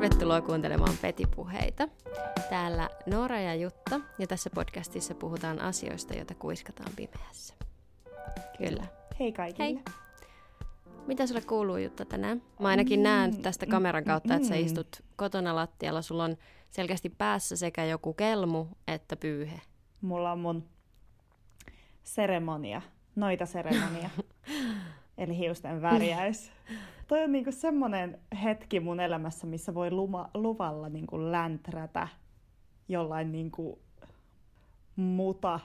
Tervetuloa kuuntelemaan Petipuheita. Täällä Noora ja Jutta, ja tässä podcastissa puhutaan asioista, joita kuiskataan pimeässä. Kyllä. Hei kaikille. Hei. Mitä sulle kuuluu Jutta tänään? Mä ainakin näen tästä kameran kautta, että sä mm. istut kotona lattialla. Sulla on selkeästi päässä sekä joku kelmu että pyyhe. Mulla on mun seremonia, noita seremonia, eli hiusten värjäys. Toi on niinku semmoinen hetki mun elämässä, missä voi luma, luvalla niinku länträtä jollain niinku muta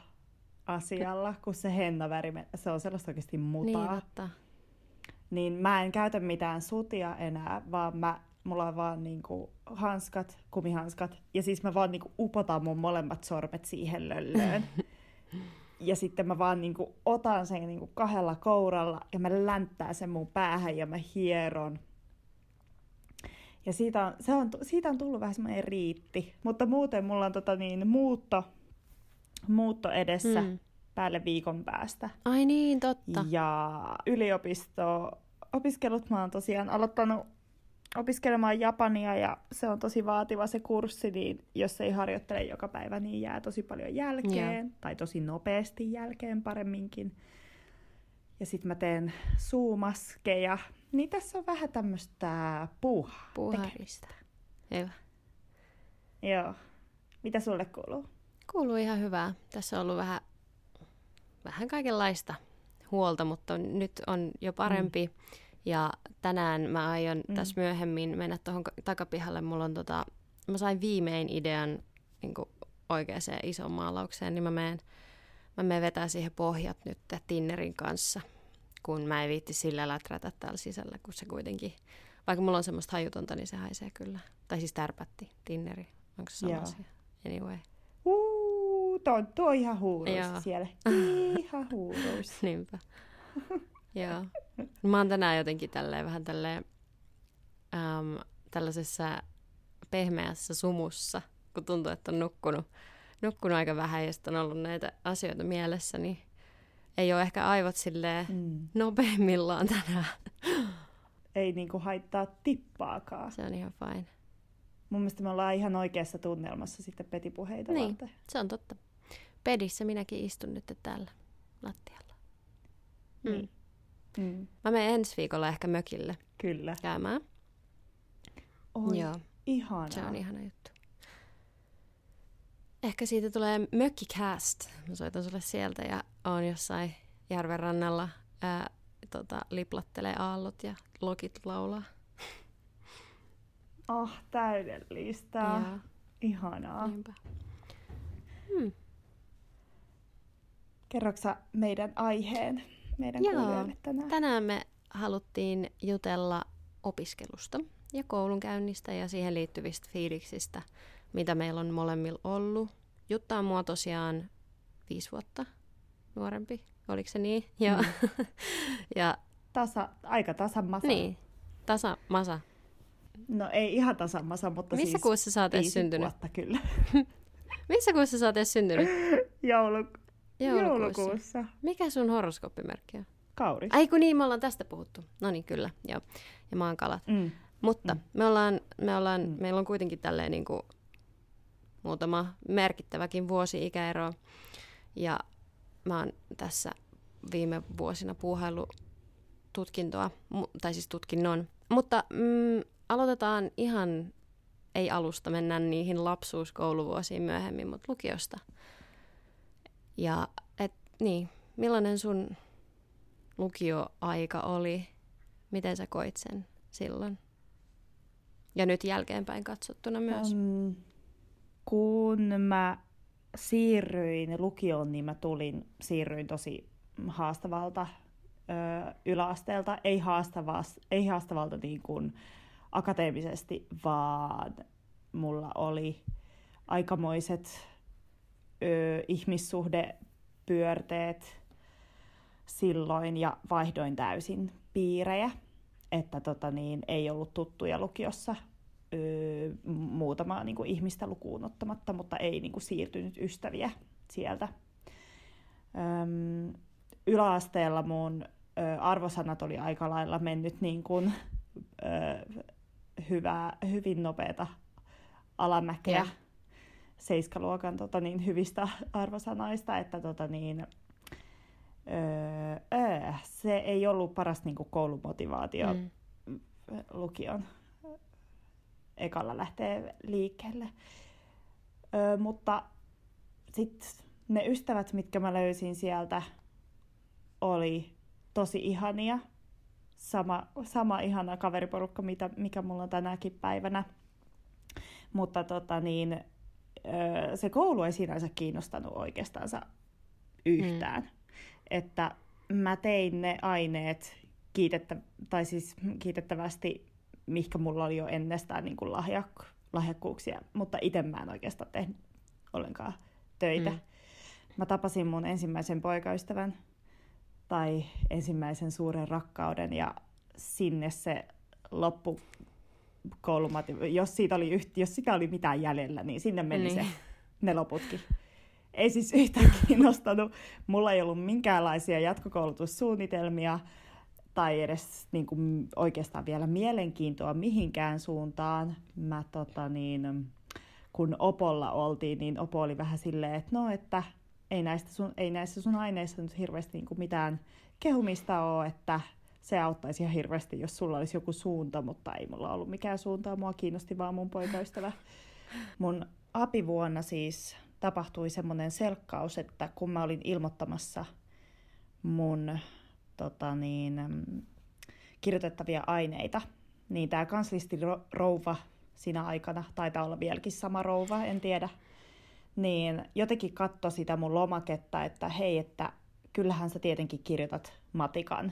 asialla, kun se hennaväri, se on sellaista oikeasti mutaa. Niin, totta. Niin mä en käytä mitään sutia enää, vaan mä, mulla on vaan niinku hanskat, kumihanskat, ja siis mä vaan niinku upotan mun molemmat sormet siihen löllöön. ja sitten mä vaan niinku otan sen niinku kahdella kouralla ja mä länttää sen mun päähän ja mä hieron. Ja siitä on, se on, siitä on tullut vähän semmoinen riitti. Mutta muuten mulla on tota niin, muutto, muutto edessä mm. päälle viikon päästä. Ai niin, totta. Ja yliopisto opiskelut mä oon tosiaan aloittanut opiskelemaan japania ja se on tosi vaativa se kurssi, niin jos ei harjoittele joka päivä, niin jää tosi paljon jälkeen, yeah. tai tosi nopeasti jälkeen paremminkin. Ja sitten mä teen suumaskeja, niin tässä on vähän tämmöistä puuhaa. Puuharista. Hyvä. Joo. Mitä sulle kuuluu? Kuuluu ihan hyvää. Tässä on ollut vähän, vähän kaikenlaista huolta, mutta nyt on jo parempi. Mm ja tänään mä aion mm. tässä myöhemmin mennä tuohon takapihalle. Mulla on tota, mä sain viimein idean niin oikeaan ison maalaukseen, niin mä menen, mä menen vetää siihen pohjat nyt Tinnerin kanssa, kun mä en viitti sillä läträtä täällä sisällä, kun se kuitenkin, vaikka mulla on semmoista hajutonta, niin se haisee kyllä. Tai siis tärpätti, Tinneri, onko se sama Joo. asia? Anyway. Uh, tuo, tuo on ihan huurus siellä. Ihan huurus. Niinpä. Joo. Mä oon tänään jotenkin tälleen, vähän tälleen, äm, tällaisessa pehmeässä sumussa, kun tuntuu, että on nukkunut, nukkunut aika vähän ja sitten on ollut näitä asioita mielessä, niin ei ole ehkä aivot silleen mm. nopeimmillaan tänään. Ei niinku haittaa tippaakaan. Se on ihan fine. Mun mielestä me ollaan ihan oikeassa tunnelmassa sitten petipuheita niin, varten. se on totta. Pedissä minäkin istun nyt täällä lattialla. Mm. Niin. Mm. Mä menen ensi viikolla ehkä mökille Kyllä. käymään. Oi, Joo. ihanaa. Se on ihana juttu. Ehkä siitä tulee mökkicast. Mä soitan sulle sieltä ja on jossain järven rannalla ää, tota, liplattelee aallot ja lokit laulaa. Oh, täydellistä. Ja. Ihanaa. Niinpä. Hmm. Kerroksä meidän aiheen? Meidän Joo. kuulijoille tänään? Tänään me haluttiin jutella opiskelusta ja koulunkäynnistä ja siihen liittyvistä fiiliksistä, mitä meillä on molemmilla ollut. Jutta on mua tosiaan viisi vuotta nuorempi, oliko se niin? Joo. Mm. ja, tasa, aika tasan masa. Niin, tasa masa. No ei ihan tasan masa, mutta Missä siis kuussa sä oot syntynyt? vuotta kyllä. Missä kuussa sä oot syntynyt? Joulu, Joulukuussa. Joulukuussa. Mikä sun horoskooppimerkki on? Kauris. Ai kun niin, me ollaan tästä puhuttu. No niin, kyllä, joo. Ja mä oon kalat. Mm. Mutta mm. Me ollaan, me ollaan, mm. meillä on kuitenkin tälleen niin kuin muutama merkittäväkin vuosi ikäero. Ja mä oon tässä viime vuosina puuhailu tutkintoa, tai siis tutkinnon. Mutta mm, aloitetaan ihan, ei alusta, mennään niihin lapsuuskouluvuosiin myöhemmin, mutta lukiosta. Ja et, niin, millainen sun lukioaika oli? Miten sä koit sen silloin? Ja nyt jälkeenpäin katsottuna myös. Um, kun mä siirryin lukioon, niin mä tulin, siirryin tosi haastavalta ö, yläasteelta. Ei, haastavas, ei haastavalta niin kuin akateemisesti, vaan mulla oli aikamoiset ö, ihmissuhdepyörteet silloin ja vaihdoin täysin piirejä, että tota niin, ei ollut tuttuja lukiossa ö, muutamaa niin kuin ihmistä lukuun ottamatta, mutta ei niin kuin siirtynyt ystäviä sieltä. Öm, yläasteella mun ö, arvosanat oli aika lailla mennyt niin kuin, ö, hyvää, hyvin nopeata alamäkeä Ja. Seiskaluokan tota, niin, hyvistä arvosanoista, että tota, niin, öö, öö, se ei ollut paras niin kuin koulumotivaatio Mm. lukion ekalla lähtee liikkeelle. Öö, mutta sitten ne ystävät, mitkä mä löysin sieltä, oli tosi ihania. Sama, sama ihana kaveriporukka, mitä, mikä mulla on tänäkin päivänä. Mutta tota niin, se koulu ei sinänsä kiinnostanut oikeastaan yhtään. Mm. Että mä tein ne aineet kiitettä, tai siis kiitettävästi, mihinkä mulla oli jo ennestään niin kuin lahjak, lahjakkuuksia, mutta itse mä en oikeastaan tehnyt ollenkaan töitä. Mm. Mä tapasin mun ensimmäisen poikaystävän tai ensimmäisen suuren rakkauden ja sinne se loppu koulumati, jos, siitä oli yhti, jos sitä oli mitään jäljellä, niin sinne meni niin. se, ne loputkin. Ei siis yhtään kiinnostanut. Mulla ei ollut minkäänlaisia jatkokoulutussuunnitelmia tai edes niin kuin, oikeastaan vielä mielenkiintoa mihinkään suuntaan. Mä tota niin, kun Opolla oltiin, niin Opo oli vähän silleen, että no, että ei, näistä sun, ei näissä sun aineissa nyt hirveästi niin kuin mitään kehumista ole, että se auttaisi ihan hirveästi, jos sulla olisi joku suunta, mutta ei mulla ollut mikään suunta, mua kiinnosti vaan mun poikaystävä. Mun apivuonna siis tapahtui semmoinen selkkaus, että kun mä olin ilmoittamassa mun tota niin, kirjoitettavia aineita, niin tämä kanslisti rouva siinä aikana, taitaa olla vieläkin sama rouva, en tiedä, niin jotenkin katso sitä mun lomaketta, että hei, että kyllähän sä tietenkin kirjoitat matikan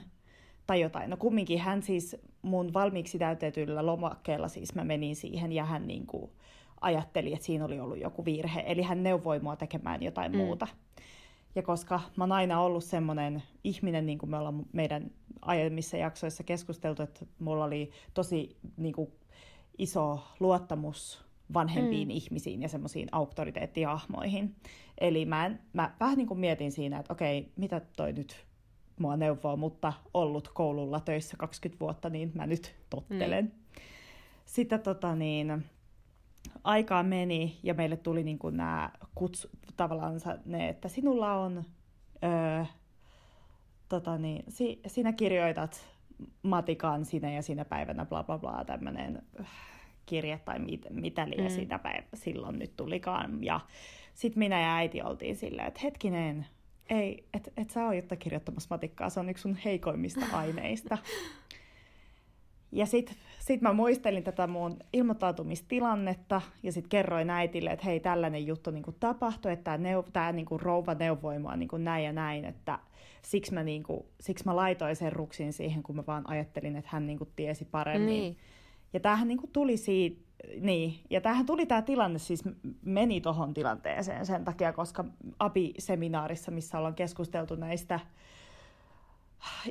tai jotain. No kumminkin hän siis mun valmiiksi täytetyllä lomakkeella siis mä menin siihen ja hän niin kuin ajatteli, että siinä oli ollut joku virhe. Eli hän neuvoi mua tekemään jotain mm. muuta. Ja koska mä oon aina ollut semmoinen ihminen, niin kuin me ollaan meidän aiemmissa jaksoissa keskusteltu, että mulla oli tosi niin kuin, iso luottamus vanhempiin mm. ihmisiin ja semmoisiin auktoriteettihahmoihin. Eli mä, en, mä vähän niin kuin mietin siinä, että okei, mitä toi nyt mua neuvoo, mutta ollut koululla töissä 20 vuotta, niin mä nyt tottelen. Mm. Sitten tota niin, aikaa meni ja meille tuli niin kuin nämä kutsu, tavallaan ne, että sinulla on, öö, tota niin, si, sinä kirjoitat matikan sinä ja sinä päivänä bla bla bla tämmöinen kirje tai mit, mitä liian mm. sitä päivä silloin nyt tulikaan. Ja sitten minä ja äiti oltiin silleen, että hetkinen, ei, et, et sä ole jotta kirjoittamassa matikkaa, se on yksi sun heikoimmista aineista. Ja sitten sit mä muistelin tätä mun ilmoittautumistilannetta ja sitten kerroin äitille, että hei, tällainen juttu niinku tapahtui, että tämä neu, tää niinku rouva neuvoi mua niinku näin ja näin, että siksi mä, niinku, siksi mä laitoin sen ruksin siihen, kun mä vaan ajattelin, että hän niinku tiesi paremmin. Niin. Ja tämähän niinku tuli siitä, niin, ja tämähän tuli tämä tilanne, siis meni tuohon tilanteeseen sen takia, koska API-seminaarissa, missä ollaan keskusteltu näistä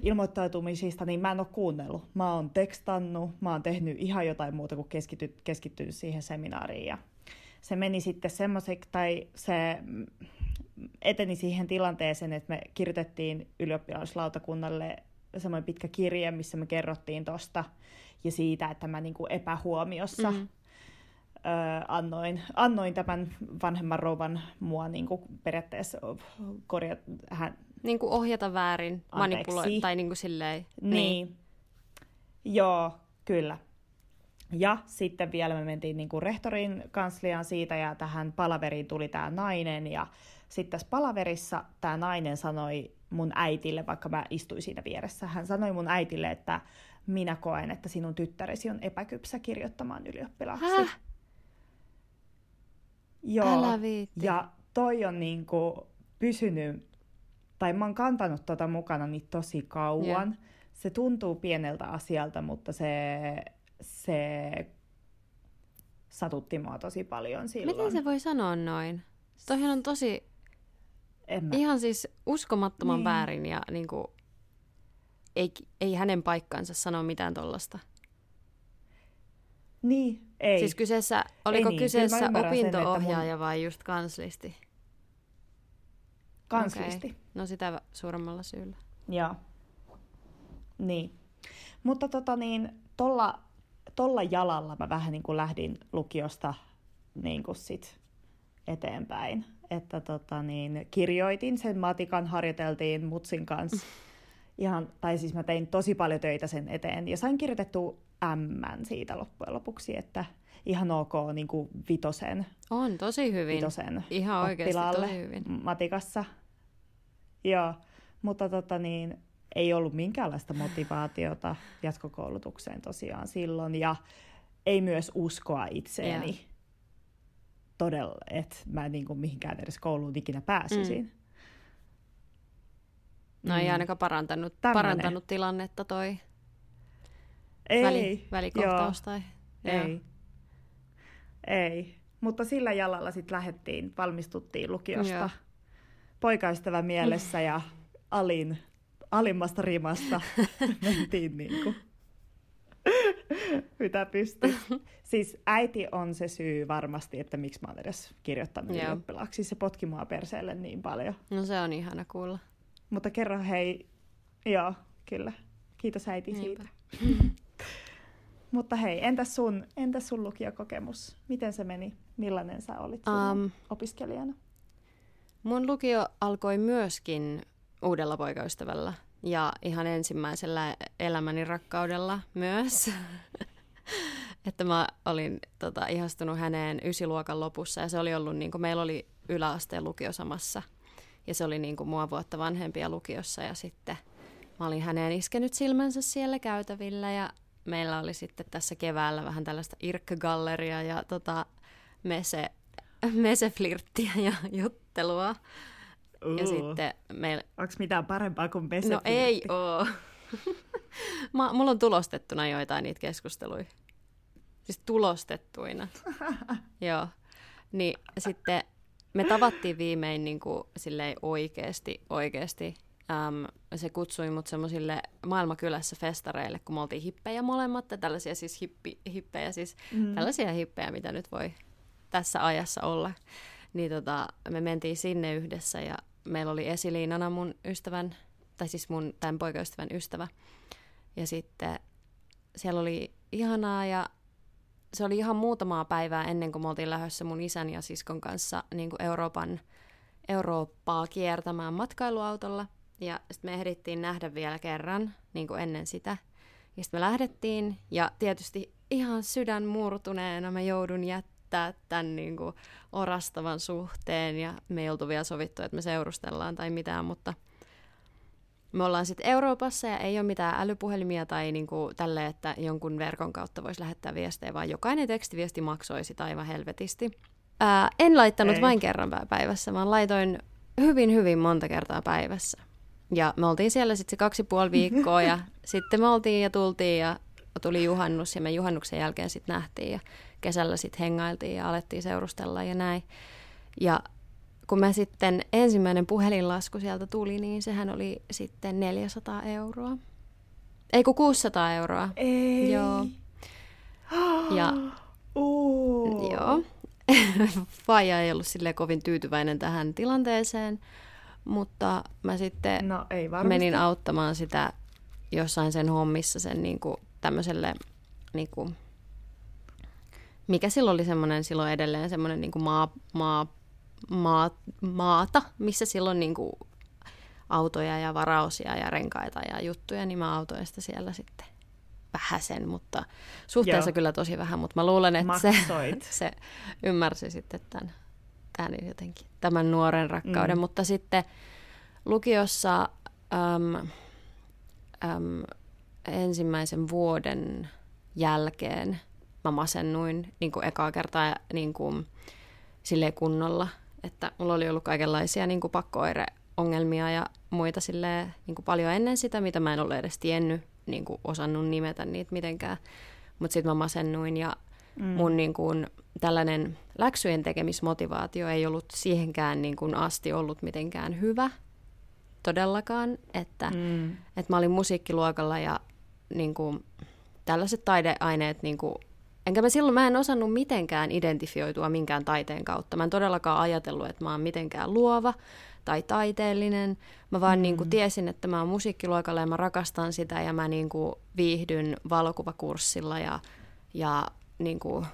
ilmoittautumisista, niin mä en ole kuunnellut. Mä oon tekstannut, mä oon tehnyt ihan jotain muuta kuin keskity, keskittynyt siihen seminaariin. Ja se meni sitten semmoiseksi, tai se eteni siihen tilanteeseen, että me kirjoitettiin ylioppilaslautakunnalle semmoinen pitkä kirje, missä me kerrottiin tosta ja siitä, että mä niinku epähuomiossa mm. Ö, annoin, annoin tämän vanhemman rouvan mua niinku periaatteessa korjata, hän, niin kuin ohjata väärin, manipuloida tai niin kuin silleen. Niin. niin. Joo, kyllä. Ja sitten vielä me mentiin niin kuin rehtorin kansliaan siitä ja tähän palaveriin tuli tämä nainen ja sitten tässä palaverissa tämä nainen sanoi mun äitille, vaikka mä istuin siinä vieressä, hän sanoi mun äitille, että minä koen, että sinun tyttäresi on epäkypsä kirjoittamaan ylioppilaaksi. Häh? Joo. Älä viitti. Ja toi on niin kuin pysynyt tai mä oon kantanut tota mukana niin tosi kauan. Yeah. Se tuntuu pieneltä asialta, mutta se, se satutti mua tosi paljon silloin. Miten se voi sanoa noin? Toihan on tosi mä... ihan siis uskomattoman niin. väärin ja niin kuin, ei, ei hänen paikkansa sanoa mitään tollasta. Niin, ei. Siis kyseessä, oliko ei niin. kyseessä opinto-ohjaaja sen, mun... vai just kanslisti? Kanslisti. Okay. No sitä suuremmalla syyllä. Joo. Niin. Mutta tota niin, tolla, tolla jalalla mä vähän niin kuin lähdin lukiosta niin kuin sit eteenpäin. Että tota niin, kirjoitin sen matikan, harjoiteltiin mutsin kanssa. Ihan, tai siis mä tein tosi paljon töitä sen eteen ja sain kirjoitettu M siitä loppujen lopuksi, että ihan ok niin kuin vitosen. On tosi hyvin. Vitosen ihan oikeasti tosi hyvin. matikassa. Joo, mutta tota niin, ei ollut minkäänlaista motivaatiota jatkokoulutukseen tosiaan silloin ja ei myös uskoa itseeni. Yeah. Todella, että mä niin kuin mihinkään edes kouluun ikinä pääsisin. Mm. No ei mm. ainakaan parantanut, parantanut tilannetta toi ei, väli, välikohtaus. Joo. Tai, ei. Ei. Mutta sillä jalalla sitten lähdettiin, valmistuttiin lukiosta joo. poikaystävä mielessä ja alin, alimmasta rimasta mentiin niin kuin mitä pystyy. Siis äiti on se syy varmasti, että miksi mä oon edes kirjoittanut ylioppilaaksi. Se potki mua perseelle niin paljon. No se on ihana kuulla. Mutta kerro hei, joo, kyllä. Kiitos äiti Niinpä. siitä. Mutta hei, entäs sun, entäs sun lukiokokemus? Miten se meni? Millainen sä olit um, opiskelijana? Mun lukio alkoi myöskin uudella poikaystävällä ja ihan ensimmäisellä elämäni rakkaudella myös. että mä olin tota, ihastunut häneen ysiluokan lopussa ja se oli ollut, niin kuin, meillä oli yläasteen lukio samassa ja se oli niin kuin, mua vuotta vanhempia lukiossa ja sitten mä olin häneen iskenyt silmänsä siellä käytävillä ja meillä oli sitten tässä keväällä vähän tällaista irkkagalleria ja tota, mese, meseflirttiä ja juttelua. Uh, ja sitten meillä... Onko mitään parempaa kuin meseflirtti? No ei oo. Mä, mulla on tulostettuna joitain niitä keskusteluja. Siis tulostettuina. Joo. Niin sitten me tavattiin viimein niin kuin, silleen oikeasti, oikeasti äm, se kutsui mut semmoisille maailmakylässä festareille, kun me oltiin hippejä molemmat, ja tällaisia siis hippi, hippejä, siis mm. tällaisia hippejä, mitä nyt voi tässä ajassa olla. Niin tota, me mentiin sinne yhdessä ja meillä oli esiliinana mun ystävän, tai siis mun tämän poikaystävän ystävä. Ja sitten siellä oli ihanaa ja se oli ihan muutamaa päivää ennen kuin me oltiin lähdössä mun isän ja siskon kanssa niin kuin Euroopan, Eurooppaa kiertämään matkailuautolla – ja sitten me ehdittiin nähdä vielä kerran, niin kuin ennen sitä. Ja sitten me lähdettiin, ja tietysti ihan sydän murtuneena mä joudun jättää tämän niin kuin orastavan suhteen, ja me ei oltu vielä sovittu, että me seurustellaan tai mitään, mutta me ollaan sitten Euroopassa ja ei ole mitään älypuhelimia tai niin kuin tälle, että jonkun verkon kautta voisi lähettää viestejä, vaan jokainen tekstiviesti maksoi sitä aivan helvetisti. Ää, en laittanut ei. vain kerran päivässä, vaan laitoin hyvin, hyvin monta kertaa päivässä. Ja me oltiin siellä sitten se kaksi puoli viikkoa ja sitten me oltiin ja tultiin ja tuli juhannus ja me juhannuksen jälkeen sitten nähtiin ja kesällä sitten hengailtiin ja alettiin seurustella ja näin. Ja kun mä sitten ensimmäinen puhelinlasku sieltä tuli, niin sehän oli sitten 400 euroa. Ei kun 600 euroa. Ei. Joo. Ja, uh. joo. Faija ei ollut sille kovin tyytyväinen tähän tilanteeseen. Mutta mä sitten no, ei menin auttamaan sitä jossain sen hommissa sen niin kuin tämmöiselle, niin kuin, mikä silloin oli semmoinen silloin edelleen semmoinen niin kuin maa, maa, maa, maata, missä silloin niin kuin autoja ja varausia ja renkaita ja juttuja, niin mä autoin sitä siellä sitten vähän sen, mutta suhteessa Joo. kyllä tosi vähän, mutta mä luulen, että se, se ymmärsi sitten tämän tämän jotenkin, tämän nuoren rakkauden, mm. mutta sitten lukiossa äm, äm, ensimmäisen vuoden jälkeen mä masennuin niin kuin ekaa kertaa niin kuin, silleen kunnolla, että mulla oli ollut kaikenlaisia niin kuin pakkoireongelmia ja muita silleen, niin kuin paljon ennen sitä, mitä mä en ole edes tiennyt, niin kuin osannut nimetä niitä mitenkään, mutta sitten mä masennuin ja mm. mun niin kuin, tällainen läksyjen tekemismotivaatio ei ollut siihenkään niin kuin asti ollut mitenkään hyvä todellakaan, että, mm. että mä olin musiikkiluokalla ja niin kuin, tällaiset taideaineet, niin kuin, enkä mä silloin, mä en osannut mitenkään identifioitua minkään taiteen kautta. Mä en todellakaan ajatellut, että mä oon mitenkään luova tai taiteellinen. Mä vaan mm. niin kuin, tiesin, että mä oon musiikkiluokalla ja mä rakastan sitä ja mä niin kuin, viihdyn valokuvakurssilla ja ja niin kuin,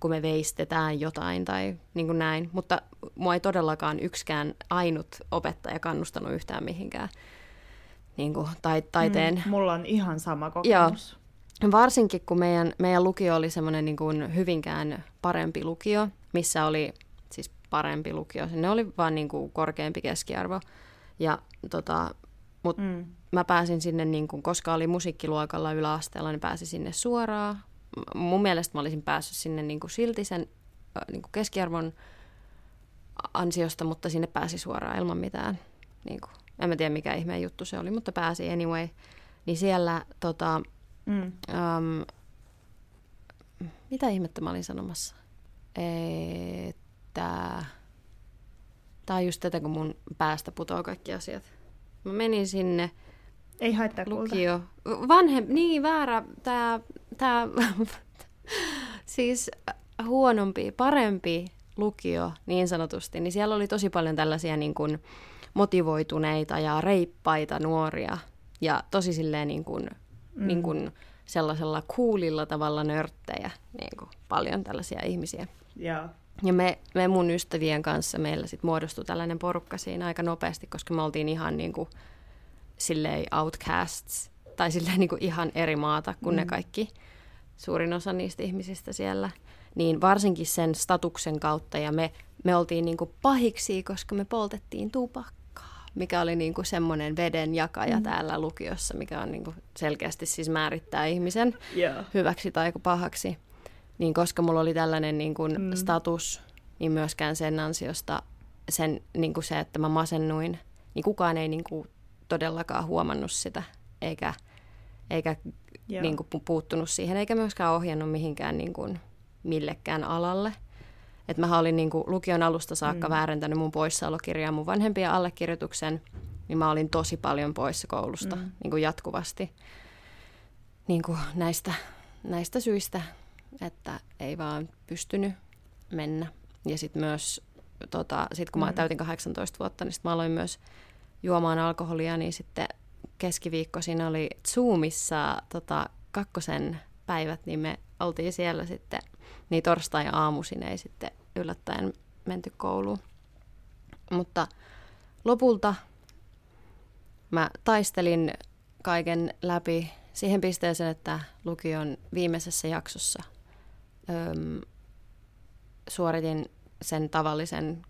kun me veistetään jotain tai niin kuin näin. Mutta mua ei todellakaan yksikään ainut opettaja kannustanut yhtään mihinkään niin kuin, tai, taiteen. Mm, mulla on ihan sama kokemus. Joo. Varsinkin kun meidän, meidän lukio oli semmoinen niin kuin hyvinkään parempi lukio, missä oli siis parempi lukio. Ne oli vaan niin kuin korkeampi keskiarvo. Ja tota, mut mm. mä pääsin sinne, niin kuin, koska oli musiikkiluokalla yläasteella, niin pääsin sinne suoraan. Mun mielestä mä olisin päässyt sinne niin kuin silti sen niin kuin keskiarvon ansiosta, mutta sinne pääsi suoraan ilman mitään. Niin kuin, en mä tiedä mikä ihmeen juttu se oli, mutta pääsi anyway. Niin siellä tota, mm. um, mitä ihmettä mä olin sanomassa? Että Tämä on just tätä, kun mun päästä putoaa kaikki asiat. Mä menin sinne. Ei haittaa lukio. Vanhem, niin väärä, tää, tää siis huonompi, parempi lukio niin sanotusti, niin siellä oli tosi paljon tällaisia niin kuin motivoituneita ja reippaita nuoria ja tosi silleen niin kuin, mm. niin kuin sellaisella kuulilla tavalla nörttejä, niin kuin paljon tällaisia ihmisiä. Yeah. Ja me, me mun ystävien kanssa meillä sitten muodostui tällainen porukka siinä aika nopeasti, koska me oltiin ihan niin kuin, silleen outcasts, tai silleen niin kuin ihan eri maata kuin mm. ne kaikki, suurin osa niistä ihmisistä siellä. Niin varsinkin sen statuksen kautta, ja me, me oltiin niin kuin pahiksi, koska me poltettiin tupakkaa, mikä oli niin kuin semmoinen veden jakaja mm. täällä lukiossa, mikä on niin kuin selkeästi siis määrittää ihmisen yeah. hyväksi tai pahaksi niin koska mulla oli tällainen niin kuin mm. status, niin myöskään sen ansiosta sen, niin kuin se, että mä masennuin, niin kukaan ei niin kuin todellakaan huomannut sitä, eikä, eikä niin kuin puuttunut siihen, eikä myöskään ohjannut mihinkään niin kuin millekään alalle. Et mä olin niin kuin lukion alusta saakka mm. väärentänyt mun poissaolokirjaa mun vanhempien allekirjoituksen, niin mä olin tosi paljon poissa koulusta mm. niin kuin jatkuvasti niin kuin näistä, näistä syistä että ei vaan pystynyt mennä. Ja sitten myös, tota, sit kun mä mm. täytin 18 vuotta, niin sit mä aloin myös juomaan alkoholia, niin sitten keskiviikko siinä oli Zoomissa tota, kakkosen päivät, niin me oltiin siellä sitten, niin torstai aamuisin ei sitten yllättäen menty kouluun. Mutta lopulta mä taistelin kaiken läpi siihen pisteeseen, että lukion viimeisessä jaksossa – öm, suoritin sen tavallisen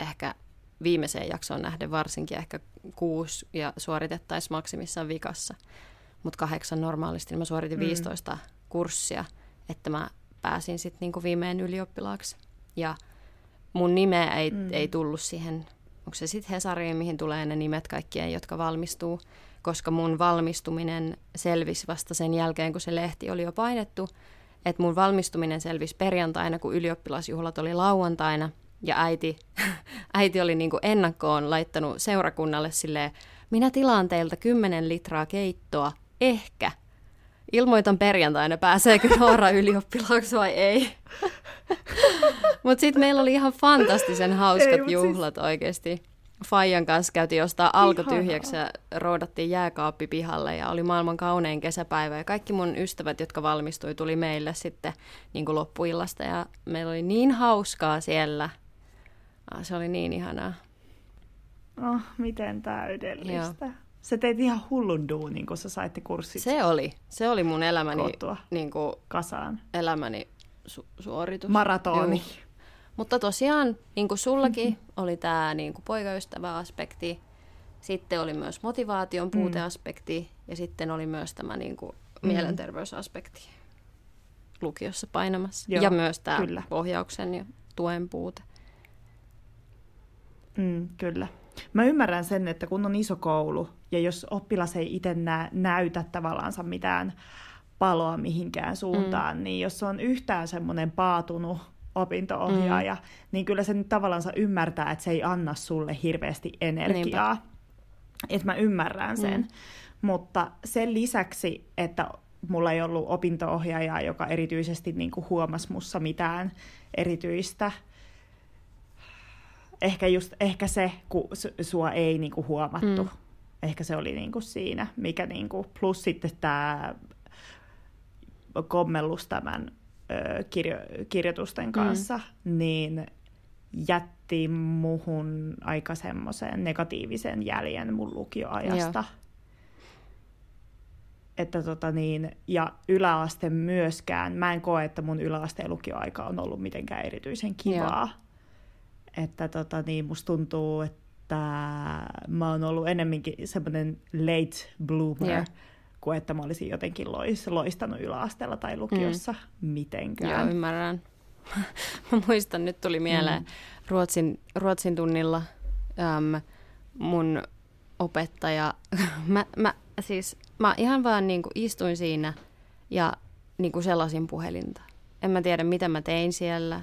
ehkä viimeiseen jaksoon nähden varsinkin ehkä kuusi ja suoritettaisiin maksimissaan vikassa. Mutta kahdeksan normaalisti, niin mä suoritin mm. 15 kurssia, että mä pääsin sitten niinku viimein ylioppilaaksi. Ja mun nimeä ei, mm. ei tullut siihen, onko se sitten Hesariin, mihin tulee ne nimet kaikkien, jotka valmistuu, koska mun valmistuminen selvisi vasta sen jälkeen, kun se lehti oli jo painettu – että mun valmistuminen selvisi perjantaina, kun ylioppilasjuhlat oli lauantaina. Ja äiti, äiti oli niin kuin ennakkoon laittanut seurakunnalle silleen, minä tilaan teiltä 10 litraa keittoa, ehkä. Ilmoitan perjantaina, pääseekö Noora ylioppilaaksi vai ei. Mutta sitten meillä oli ihan fantastisen hauskat ei, siis juhlat siis... oikeasti. Fajan kanssa käytiin jostain alko tyhjäksi ja roudattiin jääkaappi pihalle ja oli maailman kaunein kesäpäivä. Ja kaikki mun ystävät, jotka valmistui, tuli meille sitten niin kuin loppuillasta ja meillä oli niin hauskaa siellä. Se oli niin ihanaa. Oh, miten täydellistä. Joo. Sä teit ihan hullun duunin, kun sä saitte kurssit. Se oli. Se oli mun elämäni, niin kuin, kasaan. elämäni su- suoritus. Maratoni. Mutta tosiaan, niin kuin sullakin, mm-hmm. oli tämä niin poikaystäväaspekti. Sitten oli myös motivaation puuteaspekti mm. ja sitten oli myös tämä niin kuin, mm. mielenterveysaspekti lukiossa painamassa. Joo, ja myös tämä kyllä. ohjauksen ja tuen puute. Mm, kyllä. Mä ymmärrän sen, että kun on iso koulu ja jos oppilas ei itse nä- näytä tavallaansa mitään paloa mihinkään suuntaan, mm. niin jos on yhtään semmoinen paatunut opinto-ohjaaja, mm. niin kyllä se nyt tavallaan ymmärtää, että se ei anna sulle hirveästi energiaa. Että mä ymmärrän sen. Mm. Mutta sen lisäksi, että mulla ei ollut opinto-ohjaajaa, joka erityisesti niin kuin huomasi mussa mitään erityistä, ehkä, just, ehkä se, kun sua ei niin kuin huomattu, mm. ehkä se oli niin kuin siinä, mikä niin kuin, plus sitten tämä kommellus tämän ö, kirjo, kirjoitusten kanssa, mm. niin jätti muhun aika semmoisen negatiivisen jäljen mun lukioajasta. Joo. Että tota niin, ja yläaste myöskään, mä en koe, että mun yläasteen lukioaika on ollut mitenkään erityisen kivaa. Joo. Että tota niin, musta tuntuu, että mä oon ollut enemmänkin semmoinen late bloomer, Joo. kuin että mä olisin jotenkin lois, loistanut yläasteella tai lukiossa mm. mitenkään. Joo, ymmärrän. mä muistan, nyt tuli mieleen mm. Ruotsin, Ruotsin tunnilla äm, mun opettaja, mä, mä, siis, mä ihan vaan niin kuin istuin siinä ja niin kuin selasin puhelinta. En mä tiedä, mitä mä tein siellä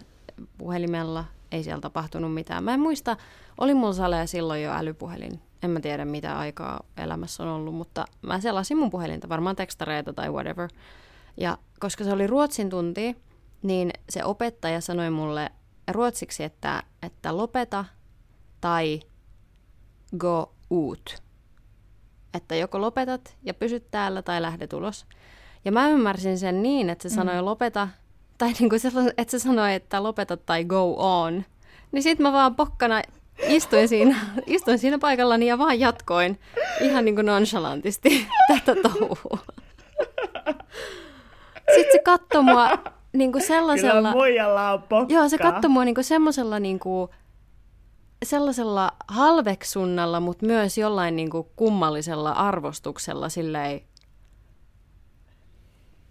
puhelimella, ei siellä tapahtunut mitään. Mä en muista, oli mulla saleja silloin jo älypuhelin. En mä tiedä, mitä aikaa elämässä on ollut, mutta mä selasin mun puhelinta, varmaan tekstareita tai whatever. Ja koska se oli ruotsin tunti, niin se opettaja sanoi mulle ruotsiksi, että, että lopeta tai go ut. Että joko lopetat ja pysyt täällä tai lähdet ulos. Ja mä ymmärsin sen niin, että se mm. sanoi lopeta, tai niin kuin se, että se sanoi, että lopeta tai go on. Niin sit mä vaan pokkana istuin siinä, istuin siinä paikallani ja vaan jatkoin ihan niin kuin nonchalantisti tätä touhua. Sitten se katsoi mua niin kuin sellaisella... Kyllä on pokka. Joo, se katsoi mua niin kuin semmoisella niin kuin, sellaisella halveksunnalla, mutta myös jollain niin kuin kummallisella arvostuksella silleen,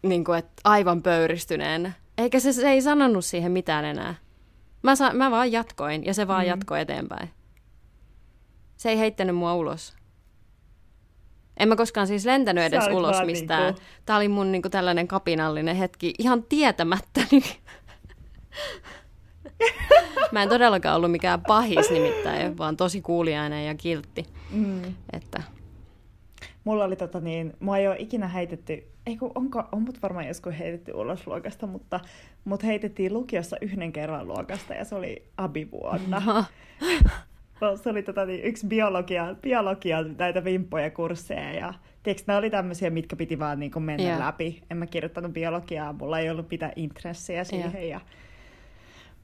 niin kuin, että aivan pöyristyneen. Eikä se, se ei sanonut siihen mitään enää. Mä, sa, mä vaan jatkoin ja se vaan mm. jatkoi eteenpäin. Se ei heittänyt mua ulos. En mä koskaan siis lentänyt edes ulos mistään. Niinku... Tämä oli mun niinku tällainen kapinallinen hetki ihan tietämättäni. mä en todellakaan ollut mikään pahis nimittäin, vaan tosi kuuliainen ja kiltti. Mm. Että... Mulla oli tota niin, mua ei ole ikinä heitetty, ei kun onko, on mut varmaan joskus heitetty ulos luokasta, mutta mut heitettiin lukiossa yhden kerran luokasta ja se oli abivuonna. se oli tota, niin, yksi biologia, biologia näitä vimppoja kursseja ja tiedätkö, nämä oli tämmöisiä, mitkä piti vaan niin kuin mennä yeah. läpi. En mä kirjoittanut biologiaa, mulla ei ollut mitään intressiä siihen yeah. ja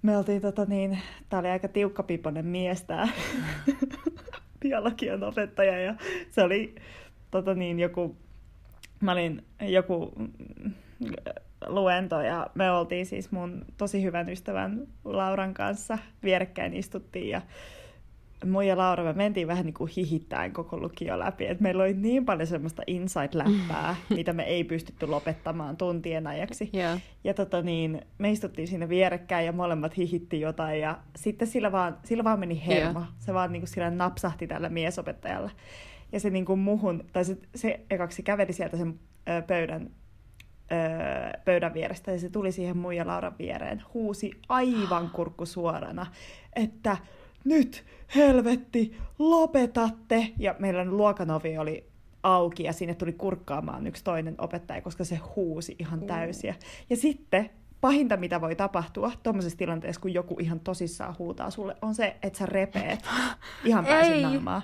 me oltiin tota niin, tää oli aika tiukkapiponen mies tää biologian opettaja ja se oli tota niin, joku, mä olin joku luento ja me oltiin siis mun tosi hyvän ystävän Lauran kanssa vierekkäin istuttiin ja mun ja Laura me mentiin vähän niin kuin hihittäen koko lukio läpi. Et meillä oli niin paljon semmoista inside-läppää, mitä me ei pystytty lopettamaan tuntien ajaksi. Yeah. Ja tota niin, me istuttiin siinä vierekkäin ja molemmat hihitti jotain ja sitten sillä vaan, sillä vaan meni hermo. Yeah. Se vaan niin kuin sillä napsahti tällä miesopettajalla. Ja se niin kuin muhun, tai se, se ekaksi käveli sieltä sen ö, pöydän öö, pöydän vierestä ja se tuli siihen mun ja Lauran viereen, huusi aivan kurkku suorana, että nyt helvetti, lopetatte. Ja meidän luokanovi oli auki ja sinne tuli kurkkaamaan yksi toinen opettaja, koska se huusi ihan täysiä. Ja sitten pahinta, mitä voi tapahtua tuommoisessa tilanteessa, kun joku ihan tosissaan huutaa sulle, on se, että sä repeet ihan pääsin naamaa.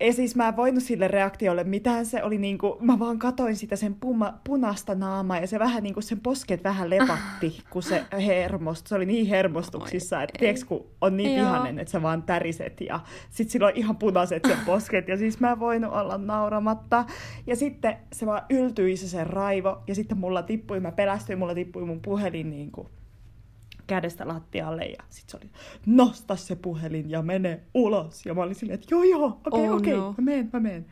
Ja siis mä en voinut sille reaktiolle mitään, se oli niinku, mä vaan katoin sitä sen puma, punasta naamaa ja se vähän niinku sen posket vähän lepatti, kun se hermost, se oli niin hermostuksissa, että tiedätkö, kun on niin vihanen, että sä vaan täriset ja sit sillä on ihan punaiset sen posket ja siis mä en voinut olla nauramatta. Ja sitten se vaan yltyi se sen raivo ja sitten mulla tippui, mä pelästyin, mulla tippui mun puhelin niinku kädestä lattialle ja sitten se oli, nosta se puhelin ja mene ulos. Ja mä olin silleen, että joo joo, okei okay, oh, okei, okay, no. mä menen, mä menen.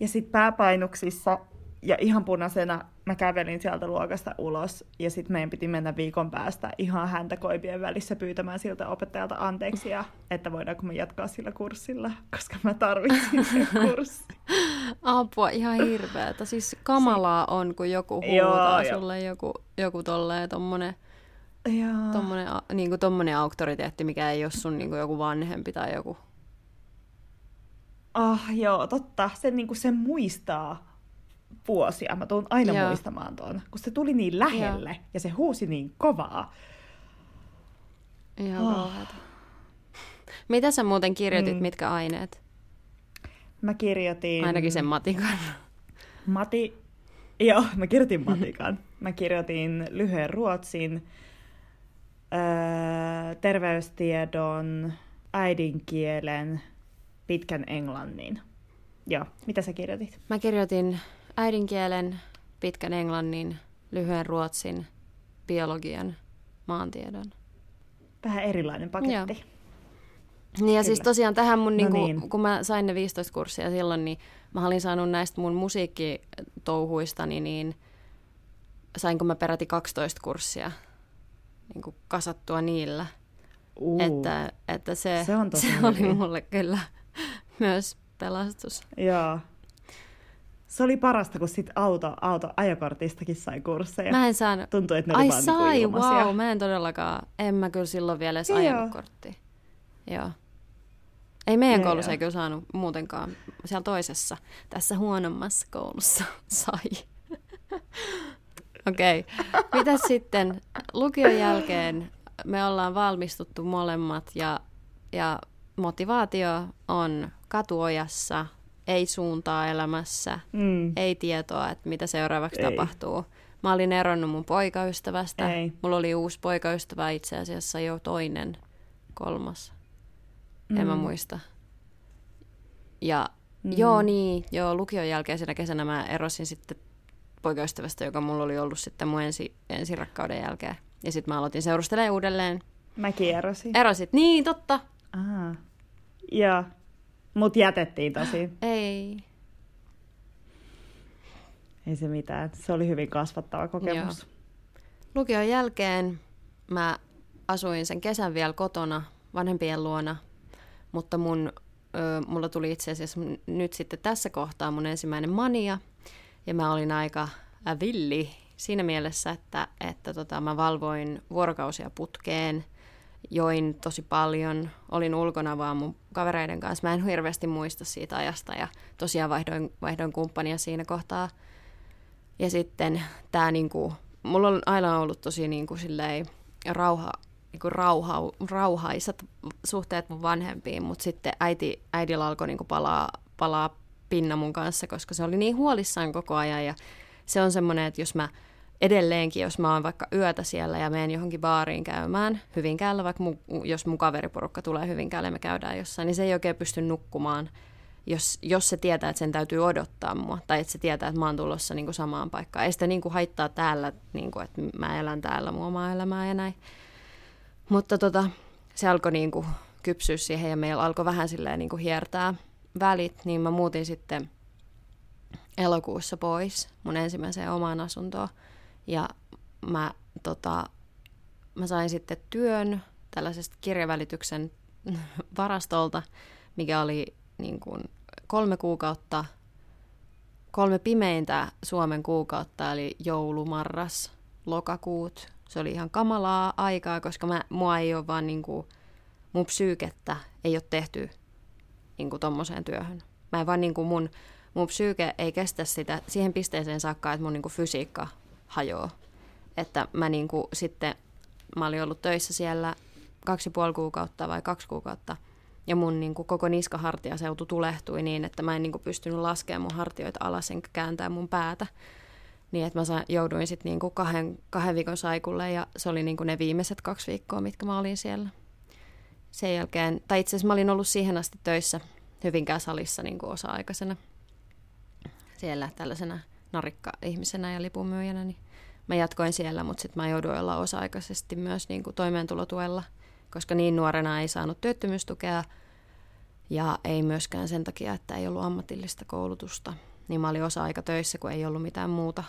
Ja sitten pääpainuksissa ja ihan punaisena mä kävelin sieltä luokasta ulos ja sitten meidän piti mennä viikon päästä ihan häntä koipien välissä pyytämään siltä opettajalta anteeksi ja että voidaanko me jatkaa sillä kurssilla, koska mä tarvitsin sen kurssin. Apua, ihan hirveetä. Siis kamalaa on, kun joku huutaa Joo, sulle joku, joku tolleen tommonen Tommonen, niin kuin tommonen auktoriteetti, mikä ei ole sun niin kuin joku vanhempi tai joku. Ah, joo, totta. Se, niin kuin, se muistaa vuosia. Mä tuun aina joo. muistamaan tuon, kun se tuli niin lähelle joo. ja se huusi niin kovaa. Ihan oh. Mitä sä muuten kirjoitit, mm. mitkä aineet? Mä kirjoitin... Ainakin sen matikan. Mati, Joo, mä kirjoitin matikan. Mä kirjoitin lyhyen ruotsin, öö, terveystiedon, äidinkielen, pitkän englannin. Joo, mitä sä kirjoitit? Mä kirjoitin äidinkielen, pitkän englannin, lyhyen ruotsin, biologian, maantiedon. Vähän erilainen paketti. Joo. Niin ja siis Kyllä. siis tosiaan tähän mun, no niinku, niin. kun mä sain ne 15 kurssia silloin, niin mä olin saanut näistä mun musiikkitouhuistani, niin sainko mä peräti 12 kurssia niin kuin kasattua niillä. Uh, että, että se, se, on tosi se oli mulle kyllä myös pelastus. Joo. Se oli parasta, kun sit auto, auto ajokortistakin sai kursseja. Mä en saanut. Tuntui, että ne Ai oli sai, niin wow, mä en todellakaan. En mä kyllä silloin vielä edes ajanut korttia. Joo. Ei meidän ja koulussa ei kyllä saanut muutenkaan. Siellä toisessa, tässä huonommassa koulussa sai. Okei. Okay. Mitä sitten? Lukion jälkeen me ollaan valmistuttu molemmat ja, ja motivaatio on katuojassa, ei suuntaa elämässä, mm. ei tietoa, että mitä seuraavaksi ei. tapahtuu. Mä olin eronnut mun poikaystävästä. Ei. Mulla oli uusi poikaystävä itse asiassa jo toinen, kolmas. Mm. En mä mm. muista. Ja mm. joo niin, joo, lukion jälkeisenä kesänä mä erosin sitten poikaystävästä, joka mulla oli ollut sitten mun ensi, ensirakkauden jälkeen. Ja sitten mä aloitin seurustelemaan uudelleen. Mäkin erosin. Erosit, niin totta. Aha. Joo, mut jätettiin tosi. Ei. Ei se mitään, se oli hyvin kasvattava kokemus. Joo. Lukion jälkeen mä asuin sen kesän vielä kotona vanhempien luona, mutta mun, ö, mulla tuli itse asiassa nyt sitten tässä kohtaa mun ensimmäinen mania, ja mä olin aika villi siinä mielessä, että, että tota, mä valvoin vuorokausia putkeen, join tosi paljon, olin ulkona vaan mun kavereiden kanssa. Mä en hirveästi muista siitä ajasta ja tosiaan vaihdoin, vaihdoin kumppania siinä kohtaa. Ja sitten tämä niinku, mulla on aina ollut tosi niinku silleen rauha, niinku rauha, rauhaisat suhteet mun vanhempiin, mutta sitten äiti, äidillä alkoi niinku palaa, palaa pinna mun kanssa, koska se oli niin huolissaan koko ajan ja se on semmoinen, että jos mä edelleenkin, jos mä oon vaikka yötä siellä ja menen johonkin baariin käymään Hyvinkäällä, vaikka mu, jos mun kaveriporukka tulee Hyvinkäälle ja me käydään jossain, niin se ei oikein pysty nukkumaan, jos, jos se tietää, että sen täytyy odottaa mua, tai että se tietää, että mä oon tulossa niin kuin samaan paikkaan. Ei sitä niin kuin haittaa täällä, niin kuin, että mä elän täällä mun omaa elämää ja näin. Mutta tota, se alkoi niin kuin kypsyä siihen ja meillä alkoi vähän silleen niin kuin hiertää välit, niin mä muutin sitten elokuussa pois mun ensimmäiseen omaan asuntoon. Ja mä, tota, mä sain sitten työn tällaisesta kirjavälityksen varastolta, mikä oli niin kuin kolme kuukautta, kolme pimeintä Suomen kuukautta, eli joulu, marras, lokakuut. Se oli ihan kamalaa aikaa, koska mä, mua ei ole vaan niin kuin, mun psyykettä ei ole tehty niin kuin tommoseen työhön. Mä en vaan niin kuin mun, mun psyyke ei kestä sitä siihen pisteeseen saakka, että mun niin kuin fysiikka hajoaa. Että mä niin kuin sitten, mä olin ollut töissä siellä kaksi puoli kuukautta vai kaksi kuukautta, ja mun niin kuin koko niskahartiaseutu tulehtui niin, että mä en niin kuin pystynyt laskemaan mun hartioita alas enkä kääntää mun päätä. Niin, että mä sain, jouduin sitten niin kahden, kahden viikon saikulle ja se oli niin kuin ne viimeiset kaksi viikkoa, mitkä mä olin siellä sen jälkeen, tai itse asiassa mä olin ollut siihen asti töissä Hyvinkään salissa niin kuin osa-aikaisena siellä tällaisena narikka-ihmisenä ja lipunmyyjänä, niin mä jatkoin siellä, mutta sitten mä jouduin olla osa-aikaisesti myös niin kuin toimeentulotuella, koska niin nuorena ei saanut työttömyystukea ja ei myöskään sen takia, että ei ollut ammatillista koulutusta. Niin mä olin osa-aikatöissä, kun ei ollut mitään muuta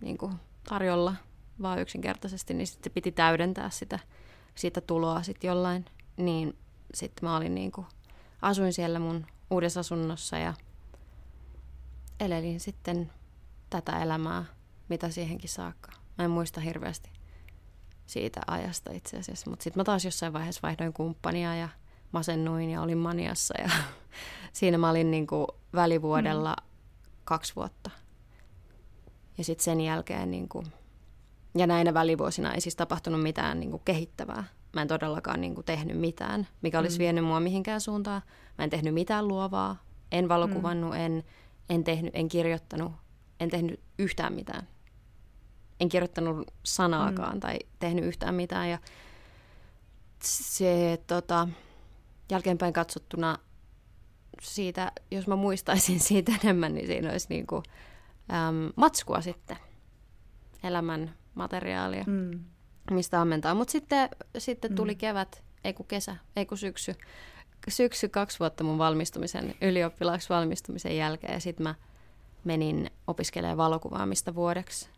niin kuin tarjolla, vaan yksinkertaisesti, niin sitten piti täydentää sitä, sitä tuloa sitten jollain niin sitten mä olin niin kuin, asuin siellä mun uudessa asunnossa ja elelin sitten tätä elämää, mitä siihenkin saakka. Mä en muista hirveästi siitä ajasta itse asiassa, mutta sitten mä taas jossain vaiheessa vaihdoin kumppania ja masennuin ja olin maniassa ja siinä mä olin niin kuin välivuodella mm. kaksi vuotta. Ja sitten sen jälkeen, niin kuin, ja näinä välivuosina ei siis tapahtunut mitään niin kuin kehittävää Mä en todellakaan niin kuin, tehnyt mitään, mikä olisi mm. vienyt mua mihinkään suuntaan. Mä en tehnyt mitään luovaa, en valokuvannut, mm. en, en tehnyt, en kirjoittanut, en tehnyt yhtään mitään. En kirjoittanut sanaakaan mm. tai tehnyt yhtään mitään. Ja se tota, jälkeenpäin katsottuna siitä, jos mä muistaisin siitä enemmän, niin siinä olisi niin kuin, äm, matskua sitten, elämän materiaalia, mm. Mistä ammentaa. Mutta sitten, sitten tuli mm. kevät, ei kun kesä, ei kun syksy. Syksy kaksi vuotta mun valmistumisen, ylioppilaaksi valmistumisen jälkeen. Ja sitten mä menin opiskelemaan valokuvaamista vuodeksi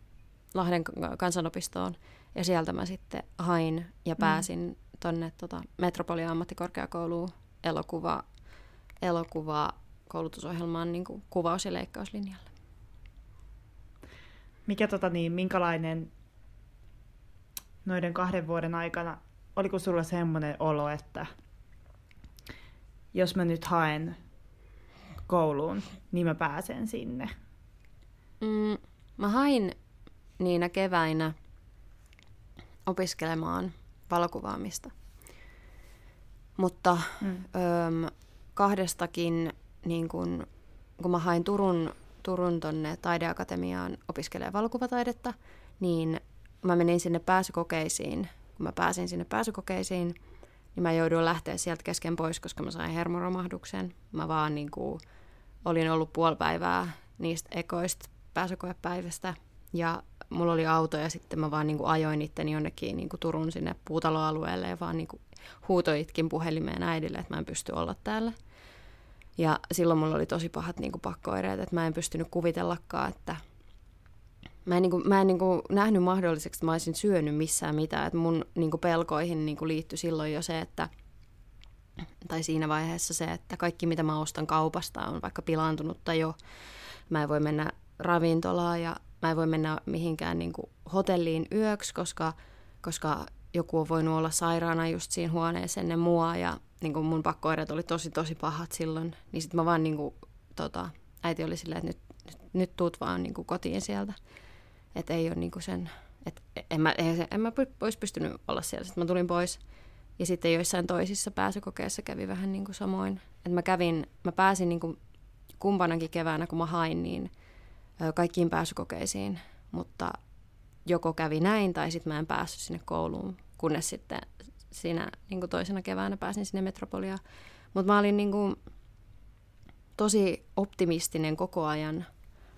Lahden kansanopistoon. Ja sieltä mä sitten hain ja mm. pääsin mm. tonne tota, Metropolian ammattikorkeakouluun elokuva, elokuva koulutusohjelmaan niin kuin kuvaus- ja leikkauslinjalle. Mikä tota niin, minkälainen noiden kahden vuoden aikana, oliko sulla semmoinen olo, että jos mä nyt haen kouluun, niin mä pääsen sinne? Mm, mä hain niinä keväinä opiskelemaan valokuvaamista. Mutta mm. öö, kahdestakin, niin kun, kun mä hain Turun, Turun tonne taideakatemiaan opiskelemaan valokuvataidetta, niin mä menin sinne pääsykokeisiin. Kun mä pääsin sinne pääsykokeisiin, niin mä jouduin lähteä sieltä kesken pois, koska mä sain hermoromahduksen. Mä vaan niin kuin, olin ollut puoli päivää niistä ekoista pääsykoepäivistä ja mulla oli auto ja sitten mä vaan niin kuin ajoin itteni jonnekin niin kuin Turun sinne puutaloalueelle ja vaan niin kuin huutoitkin puhelimeen äidille, että mä en pysty olla täällä. Ja silloin mulla oli tosi pahat niin kuin pakkoireet, että mä en pystynyt kuvitellakaan, että mä en, niin kuin, mä en niin kuin nähnyt mahdolliseksi, että mä olisin syönyt missään mitään. Että mun niin kuin pelkoihin niin kuin liittyi silloin jo se, että tai siinä vaiheessa se, että kaikki mitä mä ostan kaupasta on vaikka pilaantunutta jo. Mä en voi mennä ravintolaan ja mä en voi mennä mihinkään niin kuin hotelliin yöksi, koska, koska joku on voinut olla sairaana just siinä huoneessa ennen mua ja niin kuin mun pakkoireet oli tosi tosi pahat silloin. Niin sitten mä vaan niin kuin, tota, äiti oli silleen, että nyt, nyt, nyt tuut vaan niin kuin kotiin sieltä. Että ei ole niin kuin sen, että en mä, en, en mä olisi pystynyt olla siellä. Sitten mä tulin pois ja sitten joissain toisissa pääsykokeissa kävi vähän niin kuin samoin. Että mä kävin, mä pääsin niin kuin kumpanakin keväänä, kun mä hain, niin kaikkiin pääsykokeisiin, mutta joko kävi näin tai sitten mä en päässyt sinne kouluun, kunnes sitten siinä niin kuin toisena keväänä pääsin sinne Metropoliaan. Mutta mä olin niin kuin, tosi optimistinen koko ajan.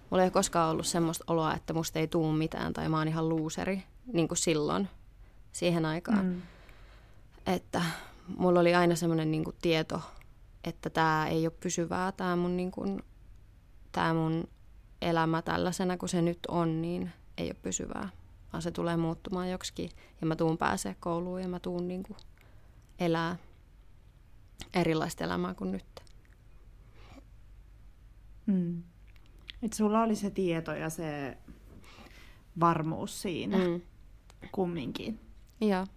Mulla ei koskaan ollut semmoista oloa, että musta ei tuu mitään tai mä oon ihan luuseri, niin kuin silloin, siihen aikaan. Mm. Että mulla oli aina semmoinen niin tieto, että tämä ei ole pysyvää, tämä mun, niin kuin, tää mun elämä tällaisena kuin se nyt on, niin ei ole pysyvää, vaan se tulee muuttumaan joksikin. Ja mä tuun pääsee kouluun ja mä tuun niin kuin elää erilaista elämää kuin nyt. Mm. Et sulla oli se tieto ja se varmuus siinä mm. kumminkin. Joo.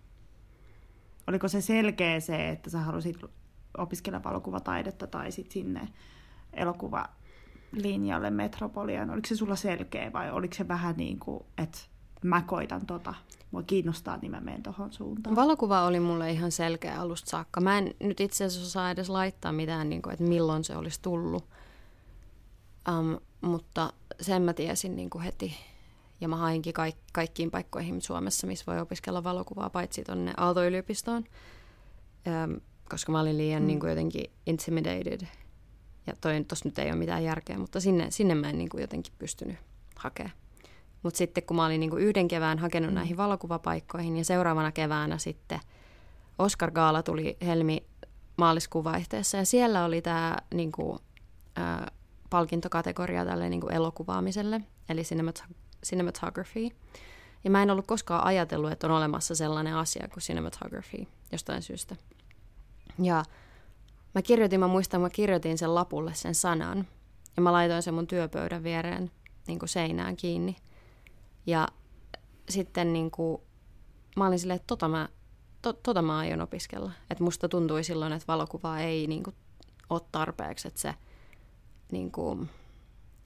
Oliko se selkeä se, että sä halusit opiskella valokuvataidetta tai sitten sinne elokuva linjalle Metropoliaan? Oliko se sulla selkeä vai oliko se vähän niin kuin, että mä koitan tota, mua kiinnostaa, niin mä menen tohon suuntaan? Valokuva oli mulle ihan selkeä alusta saakka. Mä en nyt itse asiassa osaa edes laittaa mitään, niin kuin, että milloin se olisi tullut. Um, mutta sen mä tiesin niin kuin heti. Ja mä hainkin kaik- kaikkiin paikkoihin Suomessa, missä voi opiskella valokuvaa, paitsi tuonne Aalto-yliopistoon. Um, koska mä olin liian mm. niin kuin jotenkin intimidated ja toi tuossa nyt ei ole mitään järkeä, mutta sinne, sinne mä en niin kuin jotenkin pystynyt hakemaan. Mutta sitten kun mä olin niin kuin yhden kevään hakenut mm. näihin valokuvapaikkoihin ja seuraavana keväänä sitten Oscar Gaala tuli Helmi maaliskuun vaihteessa ja siellä oli tämä niin kuin, äh, palkintokategoria tälle niin kuin elokuvaamiselle, eli cinemat- cinematography. Ja mä en ollut koskaan ajatellut, että on olemassa sellainen asia kuin cinematography jostain syystä. Ja Mä kirjoitin, mä muistan, mä kirjoitin sen lapulle sen sanan. Ja mä laitoin sen mun työpöydän viereen niin kuin seinään kiinni. Ja sitten niin kuin, mä olin silleen, että tota mä, to, tota mä aion opiskella. Että musta tuntui silloin, että valokuva ei niin kuin, ole tarpeeksi, että se niin kuin,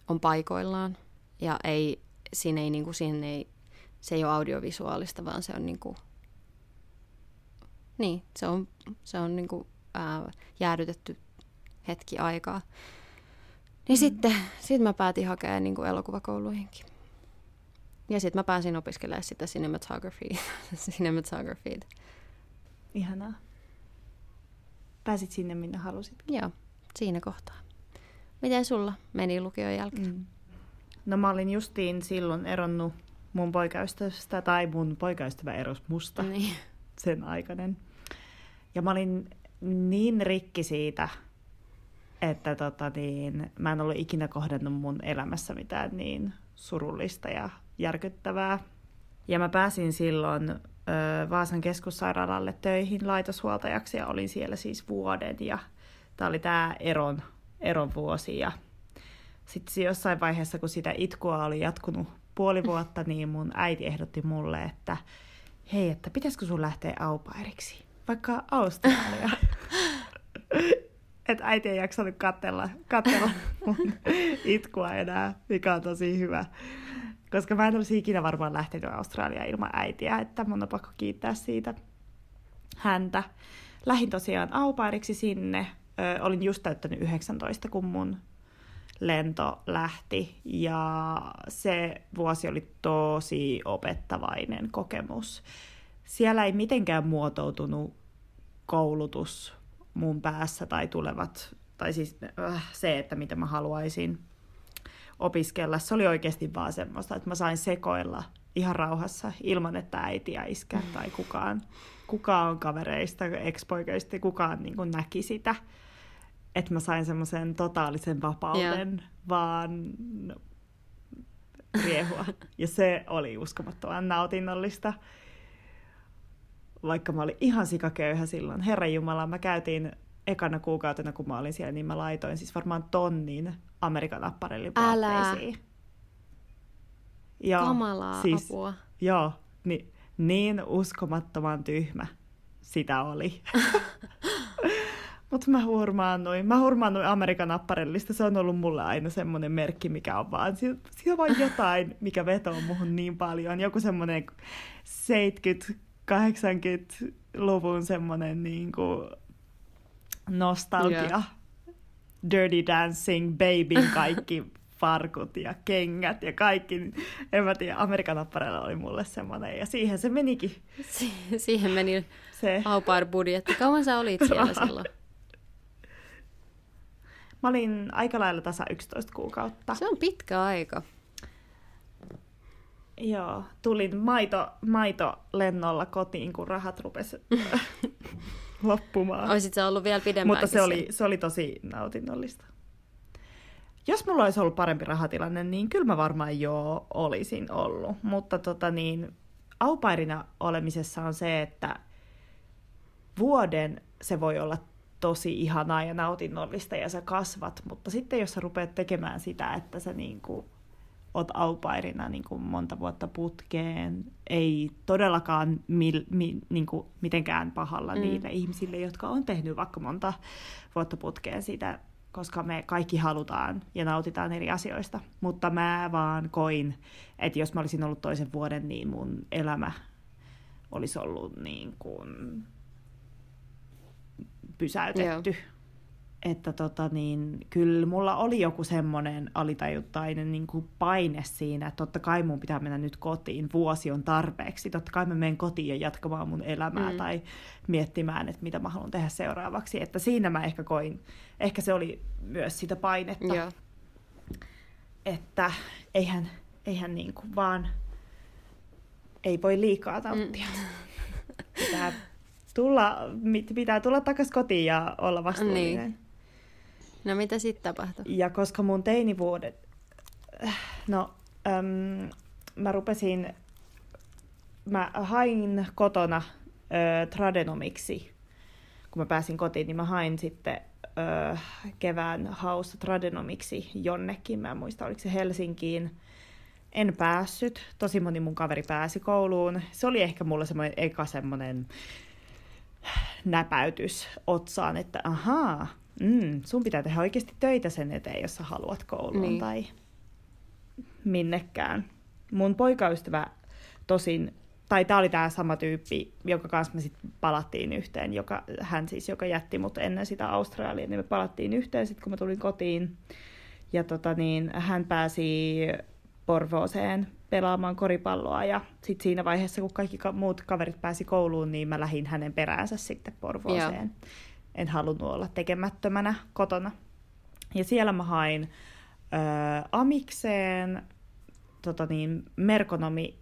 on paikoillaan. Ja ei, siinä ei, niin kuin, siinä ei, se ei ole audiovisuaalista, vaan se on niin kuin, niin, se on, se on niin kuin ää, jäädytetty hetki aikaa. Niin sitten sit mä päätin hakea niin kuin elokuvakouluihinkin. Ja sitten mä pääsin opiskelemaan sitä cinematography, cinematography. Ihanaa. Pääsit sinne, minne halusit. Joo, siinä kohtaa. Miten sulla meni lukion jälkeen? Mm. No mä olin justiin silloin eronnut mun poikaystävästä, tai mun poikaystävä eros musta niin. sen aikainen. Ja mä olin niin rikki siitä, että tota niin, mä en ollut ikinä kohdannut mun elämässä mitään niin surullista ja järkyttävää. Ja mä pääsin silloin ö, Vaasan keskussairaalalle töihin laitoshuoltajaksi ja olin siellä siis vuoden. Ja tää oli tää eron, eron vuosi ja sitten jossain vaiheessa, kun sitä itkua oli jatkunut puoli vuotta, niin mun äiti ehdotti mulle, että hei, että pitäisikö sun lähteä aupairiksi, vaikka Australia. että äiti ei jaksanut katsella, katsella mun itkua enää, mikä on tosi hyvä. Koska mä en olisi ikinä varmaan lähtenyt Australiaan ilman äitiä, että mun on pakko kiittää siitä häntä. Lähin tosiaan aupairiksi sinne. Olin just täyttänyt 19, kun mun lento lähti ja se vuosi oli tosi opettavainen kokemus. Siellä ei mitenkään muotoutunut koulutus mun päässä tai tulevat, tai siis äh, se, että mitä mä haluaisin opiskella. Se oli oikeasti vaan semmoista, että mä sain sekoilla ihan rauhassa ilman, että äiti ja iskä tai kukaan, kukaan kavereista, ekspoikeista, kukaan niin näki sitä että mä sain semmoisen totaalisen vapauden, yeah. vaan riehua. Ja se oli uskomattoman nautinnollista. Vaikka mä olin ihan sikaköyhä silloin. Herra Jumala, mä käytiin ekana kuukautena, kun mä olin siellä, niin mä laitoin siis varmaan tonnin Amerikan apparellipaatteisiin. Älä! Kamalaa siis, apua. Joo, niin, niin uskomattoman tyhmä sitä oli. Mutta mä hurmaannuin. Mä hurmaannuin Amerikan apparellista. Se on ollut mulle aina semmoinen merkki, mikä on vaan... Siinä, on vaan jotain, mikä vetoo muhun niin paljon. Joku semmoinen 70-80-luvun semmoinen niin kuin nostalgia. Yeah. Dirty Dancing, Babyn kaikki farkut ja kengät ja kaikki. En mä tiedä, Amerikan apparella oli mulle semmoinen. Ja siihen se menikin. Si- siihen meni se. au budjetti Kauan sä olit siellä silloin? Mä olin aika lailla tasa 11 kuukautta. Se on pitkä aika. Joo, tulin maito, maito lennolla kotiin, kun rahat rupesi loppumaan. Oisit se ollut vielä pidempään. Mutta se oli, se oli tosi nautinnollista. Jos mulla olisi ollut parempi rahatilanne, niin kyllä mä varmaan jo olisin ollut. Mutta tota niin, aupairina olemisessa on se, että vuoden se voi olla tosi ihanaa ja nautinnollista ja sä kasvat, mutta sitten jos sä rupeat tekemään sitä, että sä niin kuin oot aupairina niin kuin monta vuotta putkeen, ei todellakaan mil, mi, niin kuin mitenkään pahalla mm. niille ihmisille, jotka on tehnyt vaikka monta vuotta putkeen sitä, koska me kaikki halutaan ja nautitaan eri asioista. Mutta mä vaan koin, että jos mä olisin ollut toisen vuoden, niin mun elämä olisi ollut niin kuin pysäytetty. Joo. Että tota niin, kyllä mulla oli joku semmoinen alitajuttainen niin kuin paine siinä, että totta kai mun pitää mennä nyt kotiin, vuosi on tarpeeksi. Totta kai mä menen kotiin ja jatkamaan mun elämää mm. tai miettimään, että mitä mä haluan tehdä seuraavaksi. Että siinä mä ehkä koin, ehkä se oli myös sitä painetta. Joo. Että eihän, eihän niin kuin vaan, ei voi liikaa tauttia. Mm. Pitää tulla, pitää tulla takaisin kotiin ja olla vastuullinen. Niin. No mitä sitten tapahtui? Ja koska mun teinivuodet, no äm, mä rupesin, mä hain kotona ö, tradenomiksi, kun mä pääsin kotiin, niin mä hain sitten ö, kevään haussa tradenomiksi jonnekin, mä en muista oliko se Helsinkiin, en päässyt. Tosi moni mun kaveri pääsi kouluun. Se oli ehkä mulle semmoinen eka semmoinen näpäytys otsaan, että ahaa, mm, sun pitää tehdä oikeasti töitä sen eteen, jos sä haluat kouluun niin. tai minnekään. Mun poikaystävä tosin, tai tää oli tää sama tyyppi, joka kanssa me sitten palattiin yhteen, joka, hän siis, joka jätti mut ennen sitä Australiaa, niin me palattiin yhteen sitten, kun mä tulin kotiin. ja tota niin, hän pääsi Porvooseen pelaamaan koripalloa ja sitten siinä vaiheessa, kun kaikki ka- muut kaverit pääsi kouluun, niin mä lähdin hänen peräänsä sitten Porvooseen. Joo. En halunnut olla tekemättömänä kotona. Ja siellä mä hain ö, amikseen tota niin, merkonomi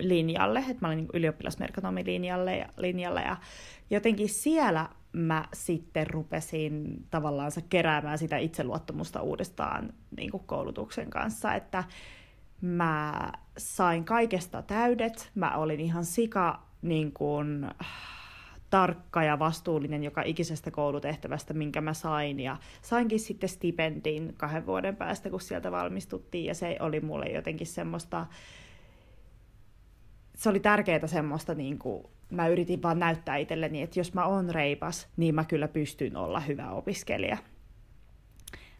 linjalle, että mä olin niin ylioppilasmerkonomilinjalle ja, linjalle, ja jotenkin siellä mä sitten rupesin tavallaan keräämään sitä itseluottamusta uudestaan niin kuin koulutuksen kanssa, että mä sain kaikesta täydet, mä olin ihan sika niin kuin, tarkka ja vastuullinen joka ikisestä koulutehtävästä, minkä mä sain. Ja sainkin sitten stipendin kahden vuoden päästä, kun sieltä valmistuttiin. Ja se oli mulle jotenkin semmoista, se oli tärkeää semmoista, niin kuin, mä yritin vaan näyttää itselleni, että jos mä oon reipas, niin mä kyllä pystyn olla hyvä opiskelija.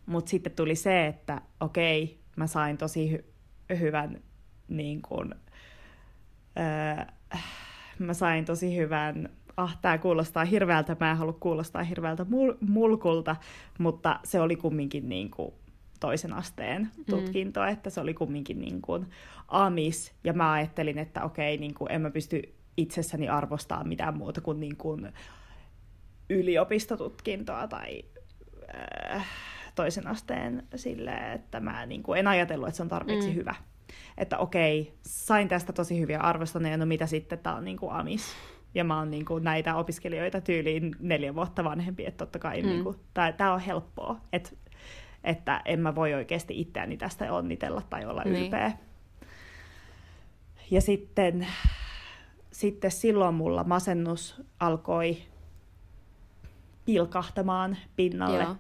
Mutta sitten tuli se, että okei, mä sain tosi hy- hyvän, niin kuin, öö, mä sain tosi hyvän ah, tämä kuulostaa hirveältä, mä en halua kuulostaa hirveältä mul- mulkulta, mutta se oli kumminkin niin kuin toisen asteen mm. tutkinto, mm. että se oli kumminkin niin kuin amis, ja mä ajattelin, että okei, niin kuin en mä pysty itsessäni arvostaa mitään muuta kuin, niin kuin yliopistotutkintoa tai äh, toisen asteen silleen, että mä niin kuin en ajatellut, että se on tarpeeksi mm. hyvä. Että okei, sain tästä tosi hyviä arvostoneja, no mitä sitten, tämä on niin kuin amis ja mä oon niin kuin, näitä opiskelijoita tyyliin neljä vuotta vanhempi, että totta kai mm. niin kuin, tämä on helppoa, että, että en mä voi oikeasti itseäni tästä onnitella tai olla niin. ylpeä. Ja sitten, sitten silloin mulla masennus alkoi pilkahtamaan pinnalle. Joo.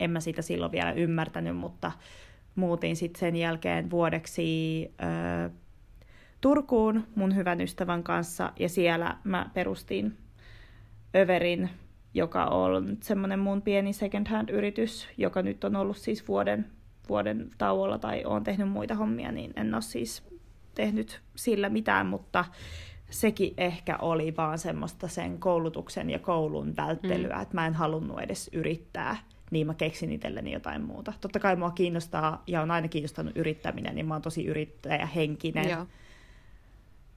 En mä sitä silloin vielä ymmärtänyt, mutta muutin sitten sen jälkeen vuodeksi ö, Turkuun mun hyvän ystävän kanssa ja siellä mä perustin Överin, joka on semmoinen mun pieni second hand yritys, joka nyt on ollut siis vuoden, vuoden tauolla tai on tehnyt muita hommia, niin en ole siis tehnyt sillä mitään, mutta sekin ehkä oli vaan semmoista sen koulutuksen ja koulun välttelyä, mm. että mä en halunnut edes yrittää, niin mä keksin itselleni jotain muuta. Totta kai mua kiinnostaa ja on aina kiinnostanut yrittäminen, niin mä oon tosi yrittäjähenkinen. Joo.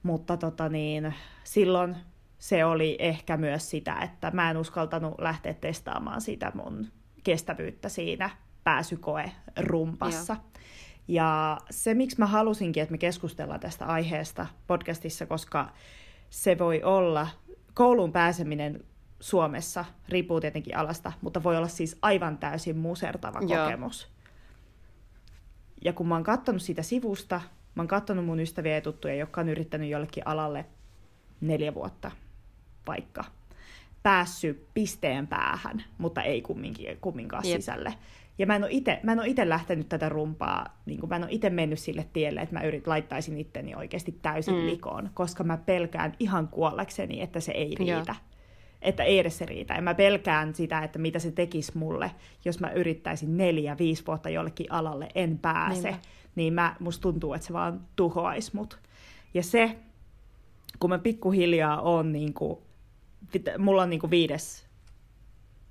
Mutta tota niin, silloin se oli ehkä myös sitä, että mä en uskaltanut lähteä testaamaan sitä mun kestävyyttä siinä pääsykoe rumpassa. Joo. Ja se, miksi mä halusinkin, että me keskustellaan tästä aiheesta podcastissa, koska se voi olla, kouluun pääseminen Suomessa, riippuu tietenkin alasta, mutta voi olla siis aivan täysin musertava Joo. kokemus. Ja kun mä oon katsonut sitä sivusta, Mä oon katsonut mun ystäviä ja tuttuja, jotka on yrittänyt jollekin alalle neljä vuotta vaikka. Päässyt pisteen päähän, mutta ei kumminkin, kumminkaan yep. sisälle. Ja mä en ole itse lähtenyt tätä rumpaa, niin kuin mä en ole itse mennyt sille tielle, että mä yrit, laittaisin itteni oikeasti täysin mm. likoon, koska mä pelkään ihan kuollekseni, että se ei riitä. Yeah. Että ei edes se riitä. Ja mä pelkään sitä, että mitä se tekisi mulle, jos mä yrittäisin neljä, viisi vuotta jollekin alalle, en pääse. Niinpä niin mä, musta tuntuu, että se vaan tuhoaisi mut. Ja se, kun mä pikkuhiljaa on niin kuin, mulla on niin kuin viides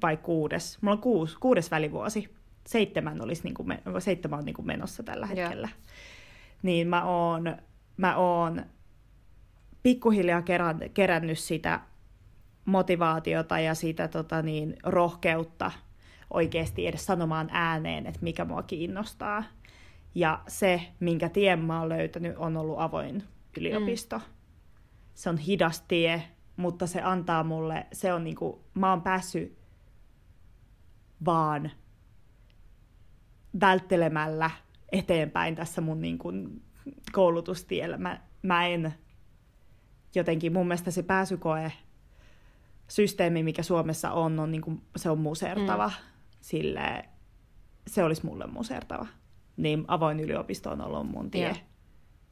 vai kuudes, mulla on kuusi, kuudes välivuosi, seitsemän, olisi niin kuin, seitsemän on niin kuin menossa tällä hetkellä. Yeah. Niin mä oon, mä oon pikkuhiljaa kerän, kerännyt sitä motivaatiota ja sitä tota niin, rohkeutta oikeasti edes sanomaan ääneen, että mikä mua kiinnostaa. Ja se, minkä tien mä oon löytänyt, on ollut avoin yliopisto. Mm. Se on hidas tie, mutta se antaa mulle, se on niinku, mä oon päässyt vaan välttelemällä eteenpäin tässä mun niinku koulutustiellä. Mä, mä en jotenkin, mun mielestä se pääsykoe systeemi, mikä Suomessa on, on niinku, se on musertava. Mm. Sille, se olisi mulle musertava niin avoin yliopisto on ollut mun tie, yeah.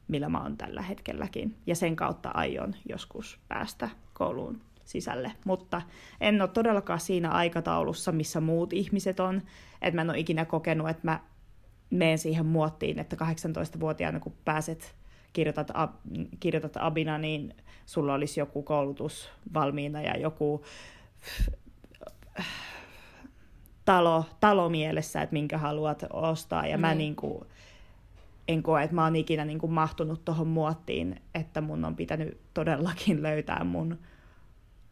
millä mä oon tällä hetkelläkin. Ja sen kautta aion joskus päästä kouluun sisälle. Mutta en ole todellakaan siinä aikataulussa, missä muut ihmiset on. Että mä en ole ikinä kokenut, että mä menen siihen muottiin, että 18-vuotiaana kun pääset, kirjoitat, ab, kirjoitat abina, niin sulla olisi joku koulutus valmiina ja joku talo, talomielessä, että minkä haluat ostaa. Ja mm. mä niin. niin kuin, en koe, että mä oon ikinä niin kuin mahtunut tuohon muottiin, että mun on pitänyt todellakin löytää mun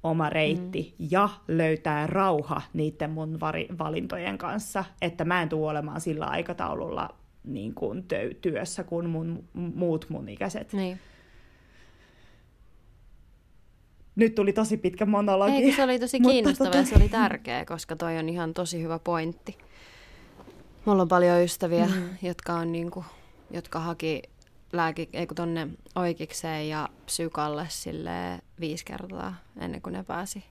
oma reitti mm. ja löytää rauha niiden mun vari- valintojen kanssa, että mä en tule olemaan sillä aikataululla niin kuin tö- työssä kuin mun, muut mun ikäiset. Niin. Nyt tuli tosi pitkä monologi. Eikö se oli tosi kiinnostava tota... ja se oli tärkeä, koska toi on ihan tosi hyvä pointti. Mulla on paljon ystäviä, mm. jotka on niinku, jotka haki lääki, ei kun tonne oikeikseen ja psykalle sille viisi kertaa ennen kuin ne pääsi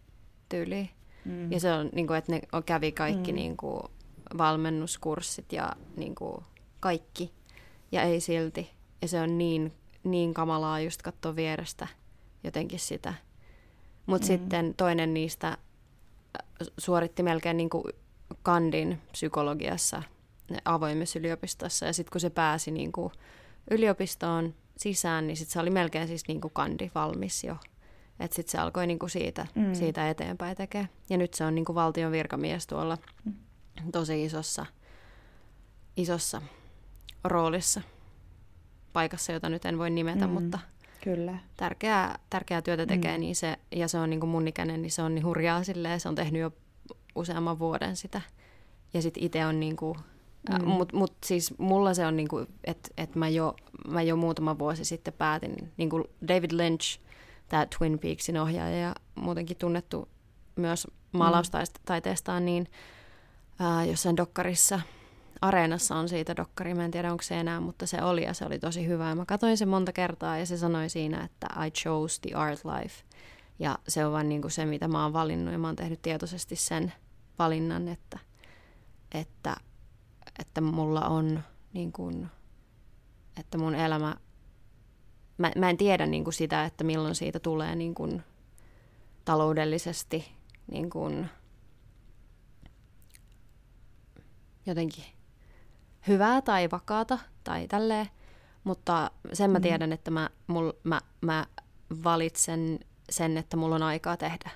tyyliin. Mm. Ja se on, niin kuin, että ne kävi kaikki mm. niin kuin, valmennuskurssit ja niin kuin, kaikki. Ja ei silti. Ja se on niin, niin kamalaa just katsoa vierestä jotenkin sitä. Mutta mm. sitten toinen niistä äh, suoritti melkein niin kuin kandin psykologiassa avoimessa yliopistossa. Ja sitten kun se pääsi niin kuin yliopistoon sisään, niin sitten se oli melkein siis niin kuin kandi valmis jo. Että sitten se alkoi niin kuin siitä, mm. siitä eteenpäin tekemään. Ja nyt se on niin kuin valtion virkamies tuolla mm. tosi isossa, isossa roolissa paikassa, jota nyt en voi nimetä, mm. mutta Kyllä. Tärkeää, tärkeää työtä tekee, mm. niin se, ja se on niin kuin mun ikäinen, niin se on niin hurjaa silleen, se on tehnyt jo useamman vuoden sitä. Ja sitten itse on niin kuin Mm. Mutta mut siis mulla se on niinku, että et mä, jo, mä jo muutama vuosi sitten päätin, niinku David Lynch, tämä Twin Peaksin ohjaaja ja muutenkin tunnettu myös maalaustaiteestaan, niin ää, jossain dokkarissa, Areenassa on siitä dokkari, mä en tiedä onko se enää, mutta se oli ja se oli tosi hyvä. Ja mä katsoin sen monta kertaa ja se sanoi siinä, että I chose the art life. Ja se on vaan niinku se, mitä mä oon valinnut ja mä oon tehnyt tietoisesti sen valinnan, että, että että mulla on niin kuin, että mun elämä, mä, mä en tiedä niin kuin sitä, että milloin siitä tulee niin kuin taloudellisesti niin kuin jotenkin hyvää tai vakaata tai tälleen, mutta sen mä mm. tiedän, että mä, mul, mä, mä valitsen sen, että mulla on aikaa tehdä.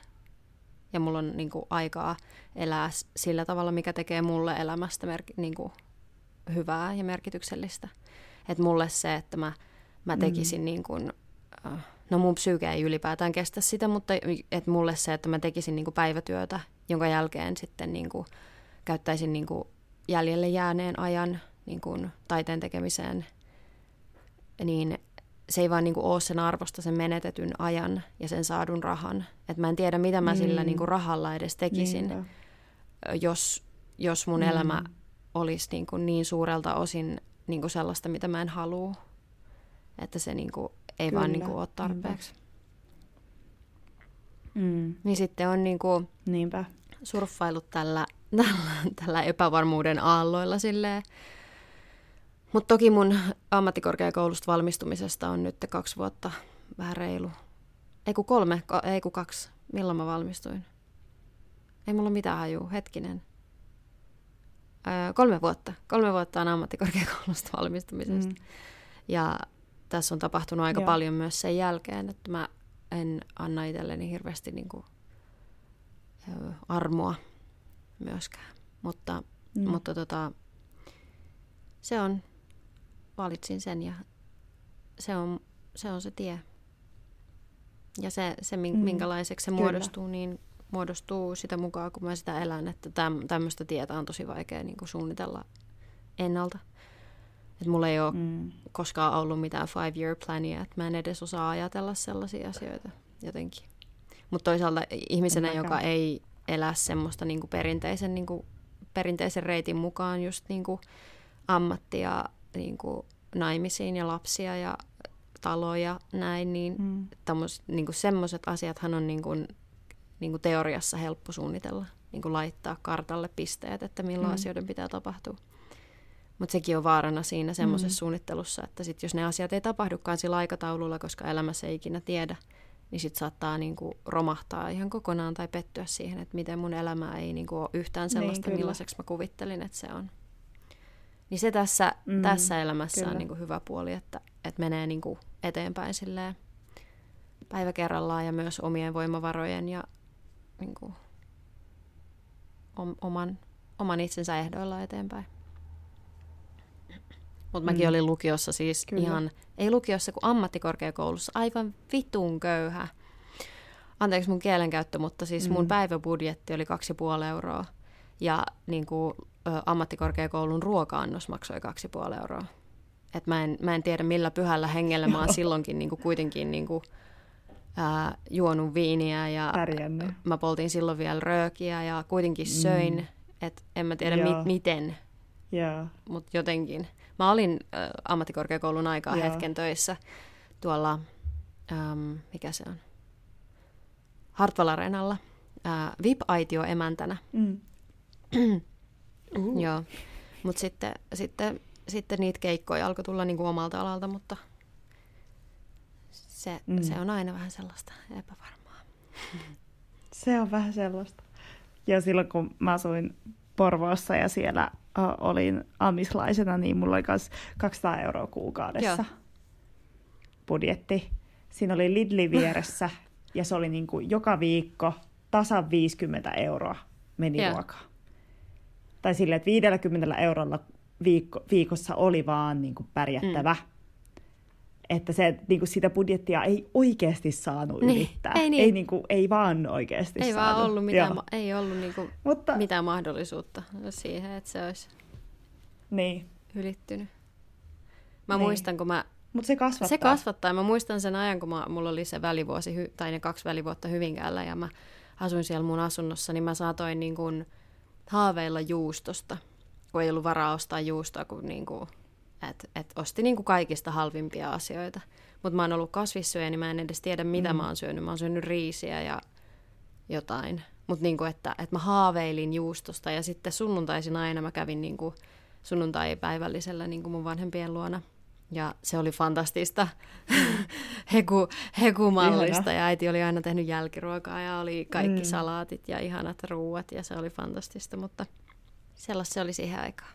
Ja mulla on niin kuin, aikaa elää sillä tavalla, mikä tekee mulle elämästä mer- niin kuin, hyvää ja merkityksellistä. Että mulle se, että mä, mä mm. tekisin mm. niin kuin, äh, no mun psyyke ei ylipäätään kestä sitä, mutta että mulle se, että mä tekisin niin kuin päivätyötä, jonka jälkeen sitten niin kuin, käyttäisin niin kuin jäljelle jääneen ajan niin kuin taiteen tekemiseen, niin se ei vaan niin kuin ole sen arvosta sen menetetyn ajan ja sen saadun rahan. Että mä en tiedä, mitä mä mm. sillä niin kuin rahalla edes tekisin. Niinpä jos, jos mun mm. elämä olisi niin, kuin niin suurelta osin niin kuin sellaista, mitä mä en halua. Että se niin kuin, ei Kyllä. vaan niin kuin ole tarpeeksi. Mm. Niin sitten on niin kuin Niinpä. surffailut tällä, tällä, tällä epävarmuuden aalloilla silleen. Mutta toki mun ammattikorkeakoulusta valmistumisesta on nyt kaksi vuotta vähän reilu. Ei kun kolme, ei kun kaksi. Milloin mä valmistuin? Ei mulla mitään hajuu, hetkinen. Öö, kolme vuotta. Kolme vuotta on ammattikorkeakoulusta valmistumisesta. Mm. Ja tässä on tapahtunut aika Joo. paljon myös sen jälkeen, että mä en anna itselleni hirveästi niin kuin, ö, armoa myöskään. Mutta, mm. mutta tota, se on, valitsin sen ja se on se, on se tie. Ja se, se minkälaiseksi se mm. muodostuu, niin muodostuu sitä mukaan, kun mä sitä elän, että täm, tämmöistä tietä on tosi vaikea niin kuin suunnitella ennalta. Et mulla ei ole mm. koskaan ollut mitään five-year plania, että mä en edes osaa ajatella sellaisia asioita jotenkin. Mutta toisaalta ihmisenä, joka ei elä semmoista niin kuin perinteisen, niin kuin, perinteisen reitin mukaan just niin kuin ammattia niin kuin naimisiin ja lapsia ja taloja näin, niin, mm. niin semmoiset asiathan on niin kuin niin kuin teoriassa helppo suunnitella, niin kuin laittaa kartalle pisteet, että milloin mm. asioiden pitää tapahtua. Mutta sekin on vaarana siinä semmoisessa mm. suunnittelussa, että sit jos ne asiat ei tapahdukaan sillä aikataululla, koska elämässä ei ikinä tiedä, niin sitten saattaa niinku romahtaa ihan kokonaan tai pettyä siihen, että miten mun elämä ei niinku ole yhtään niin, sellaista, niin, millaiseksi mä kuvittelin, että se on. Niin se tässä, mm, tässä elämässä kyllä. on niinku hyvä puoli, että, että menee niinku eteenpäin silleen päivä kerrallaan ja myös omien voimavarojen ja niin kuin, oman oman itsensä ehdoilla eteenpäin. Mutta mäkin mm. olin lukiossa siis Kyllä. ihan, ei lukiossa kuin ammattikorkeakoulussa, aivan vitun köyhä. Anteeksi mun kielenkäyttö, mutta siis mm. mun päiväbudjetti oli 2,5 euroa. Ja niin kuin, ä, ammattikorkeakoulun ruoka-annos maksoi 2,5 euroa. Et mä, en, mä en tiedä millä pyhällä hengellä mä oon silloinkin niin kuin, kuitenkin niin kuin, ää, juonut viiniä ja Pärjännyt. mä poltin silloin vielä röökiä ja kuitenkin söin. Mm. Et en mä tiedä mi- miten, yeah. mutta jotenkin. Mä olin äh, ammattikorkeakoulun aikaa yeah. hetken töissä tuolla, ähm, mikä se on, Hartwall Areenalla, äh, VIP-aitio emäntänä. Mm. uh. Joo, mutta sitten, sitten, sitten niitä keikkoja alkoi tulla niinku omalta alalta, mutta se, mm. se on aina vähän sellaista epävarmaa. Se on vähän sellaista. Ja silloin kun mä asuin Porvoossa ja siellä uh, olin amislaisena, niin mulla oli myös 200 euroa kuukaudessa Joo. budjetti. Siinä oli Lidli vieressä ja se oli niin kuin joka viikko tasan 50 euroa meni Joo. ruokaa. Tai silleen, että 50 eurolla viikko, viikossa oli vaan niin kuin pärjättävä. Mm että se, niin kuin sitä budjettia ei oikeasti saanut niin, ylittää. Ei, niin. ei, niin kuin, ei vaan oikeasti ei saanut. Vaan ollut mitään, ma- ei ollut niin kuin Mutta... mitään mahdollisuutta siihen, että se olisi niin. ylittynyt. Mä niin. muistan, kun mä... Mutta se kasvattaa. Se kasvattaa. Mä muistan sen ajan, kun mä, mulla oli se välivuosi, tai ne kaksi välivuotta Hyvinkäällä, ja mä asuin siellä mun asunnossa, niin mä saatoin niin kuin haaveilla juustosta, kun ei ollut varaa ostaa juustoa, kun niin kuin että et osti niinku kaikista halvimpia asioita. Mutta mä oon ollut kasvissyöjä, niin mä en edes tiedä, mitä mm. mä oon syönyt. Mä oon syönyt riisiä ja jotain. Mutta niinku, että, että mä haaveilin juustosta ja sitten sunnuntaisin aina mä kävin niinku sunnuntai-päivällisellä niinku mun vanhempien luona. Ja se oli fantastista heku, hekumallista Ihana. ja äiti oli aina tehnyt jälkiruokaa ja oli kaikki mm. salaatit ja ihanat ruuat ja se oli fantastista, mutta sellaista se oli siihen aikaan.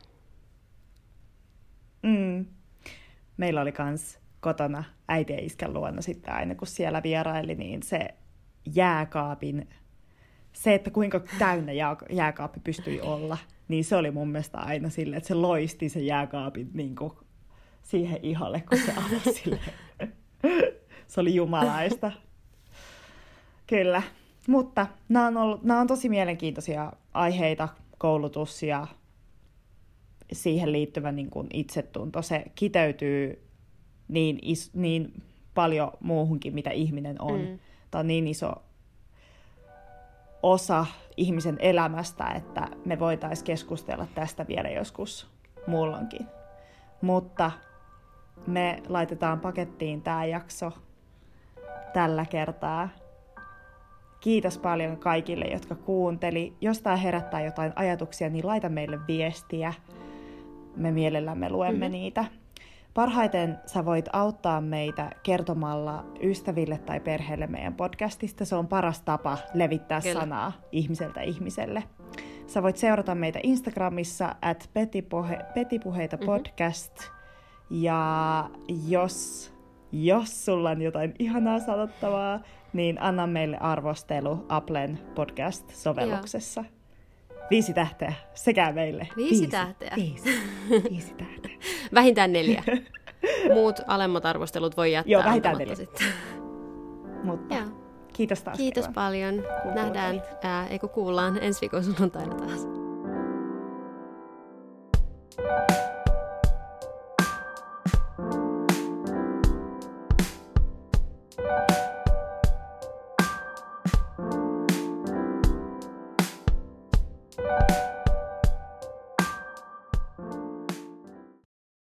Mm. Meillä oli kans kotona äiti ja iskän luona sitten aina, kun siellä vieraili, niin se jääkaapin, se, että kuinka täynnä jääkaappi pystyi olla, niin se oli mun mielestä aina silleen, että se loisti se jääkaapin niin kuin siihen ihalle, kun se avasi sille. se oli jumalaista. Kyllä. Mutta nämä on, ollut, nämä on tosi mielenkiintoisia aiheita, koulutus ja siihen liittyvä niin kuin itsetunto, se kiteytyy niin, is, niin paljon muuhunkin, mitä ihminen on. Mm. Tämä on niin iso osa ihmisen elämästä, että me voitaisiin keskustella tästä vielä joskus muulloinkin. Mutta me laitetaan pakettiin tämä jakso tällä kertaa. Kiitos paljon kaikille, jotka kuunteli. Jos tämä herättää jotain ajatuksia, niin laita meille viestiä me mielellämme luemme mm-hmm. niitä. Parhaiten sä voit auttaa meitä kertomalla ystäville tai perheelle meidän podcastista. Se on paras tapa levittää Kyllä. sanaa ihmiseltä ihmiselle. Sä voit seurata meitä Instagramissa at petipuhe, petipuheita mm-hmm. podcast. Ja jos, jos sulla on jotain ihanaa sanottavaa, niin anna meille arvostelu Applen podcast-sovelluksessa. Joo. Viisi tähteä, sekä meille. Viisi, viisi tähteä. Viisi, viisi tähteä. vähintään neljä. Muut alemmat arvostelut voi jättää Joo, vähintään neljä. Sitten. Mutta Joo. kiitos taas. Kiitos kerran. paljon. Kuulua Nähdään, ää, eikö kuullaan ensi viikon sunnuntaina taas. thank you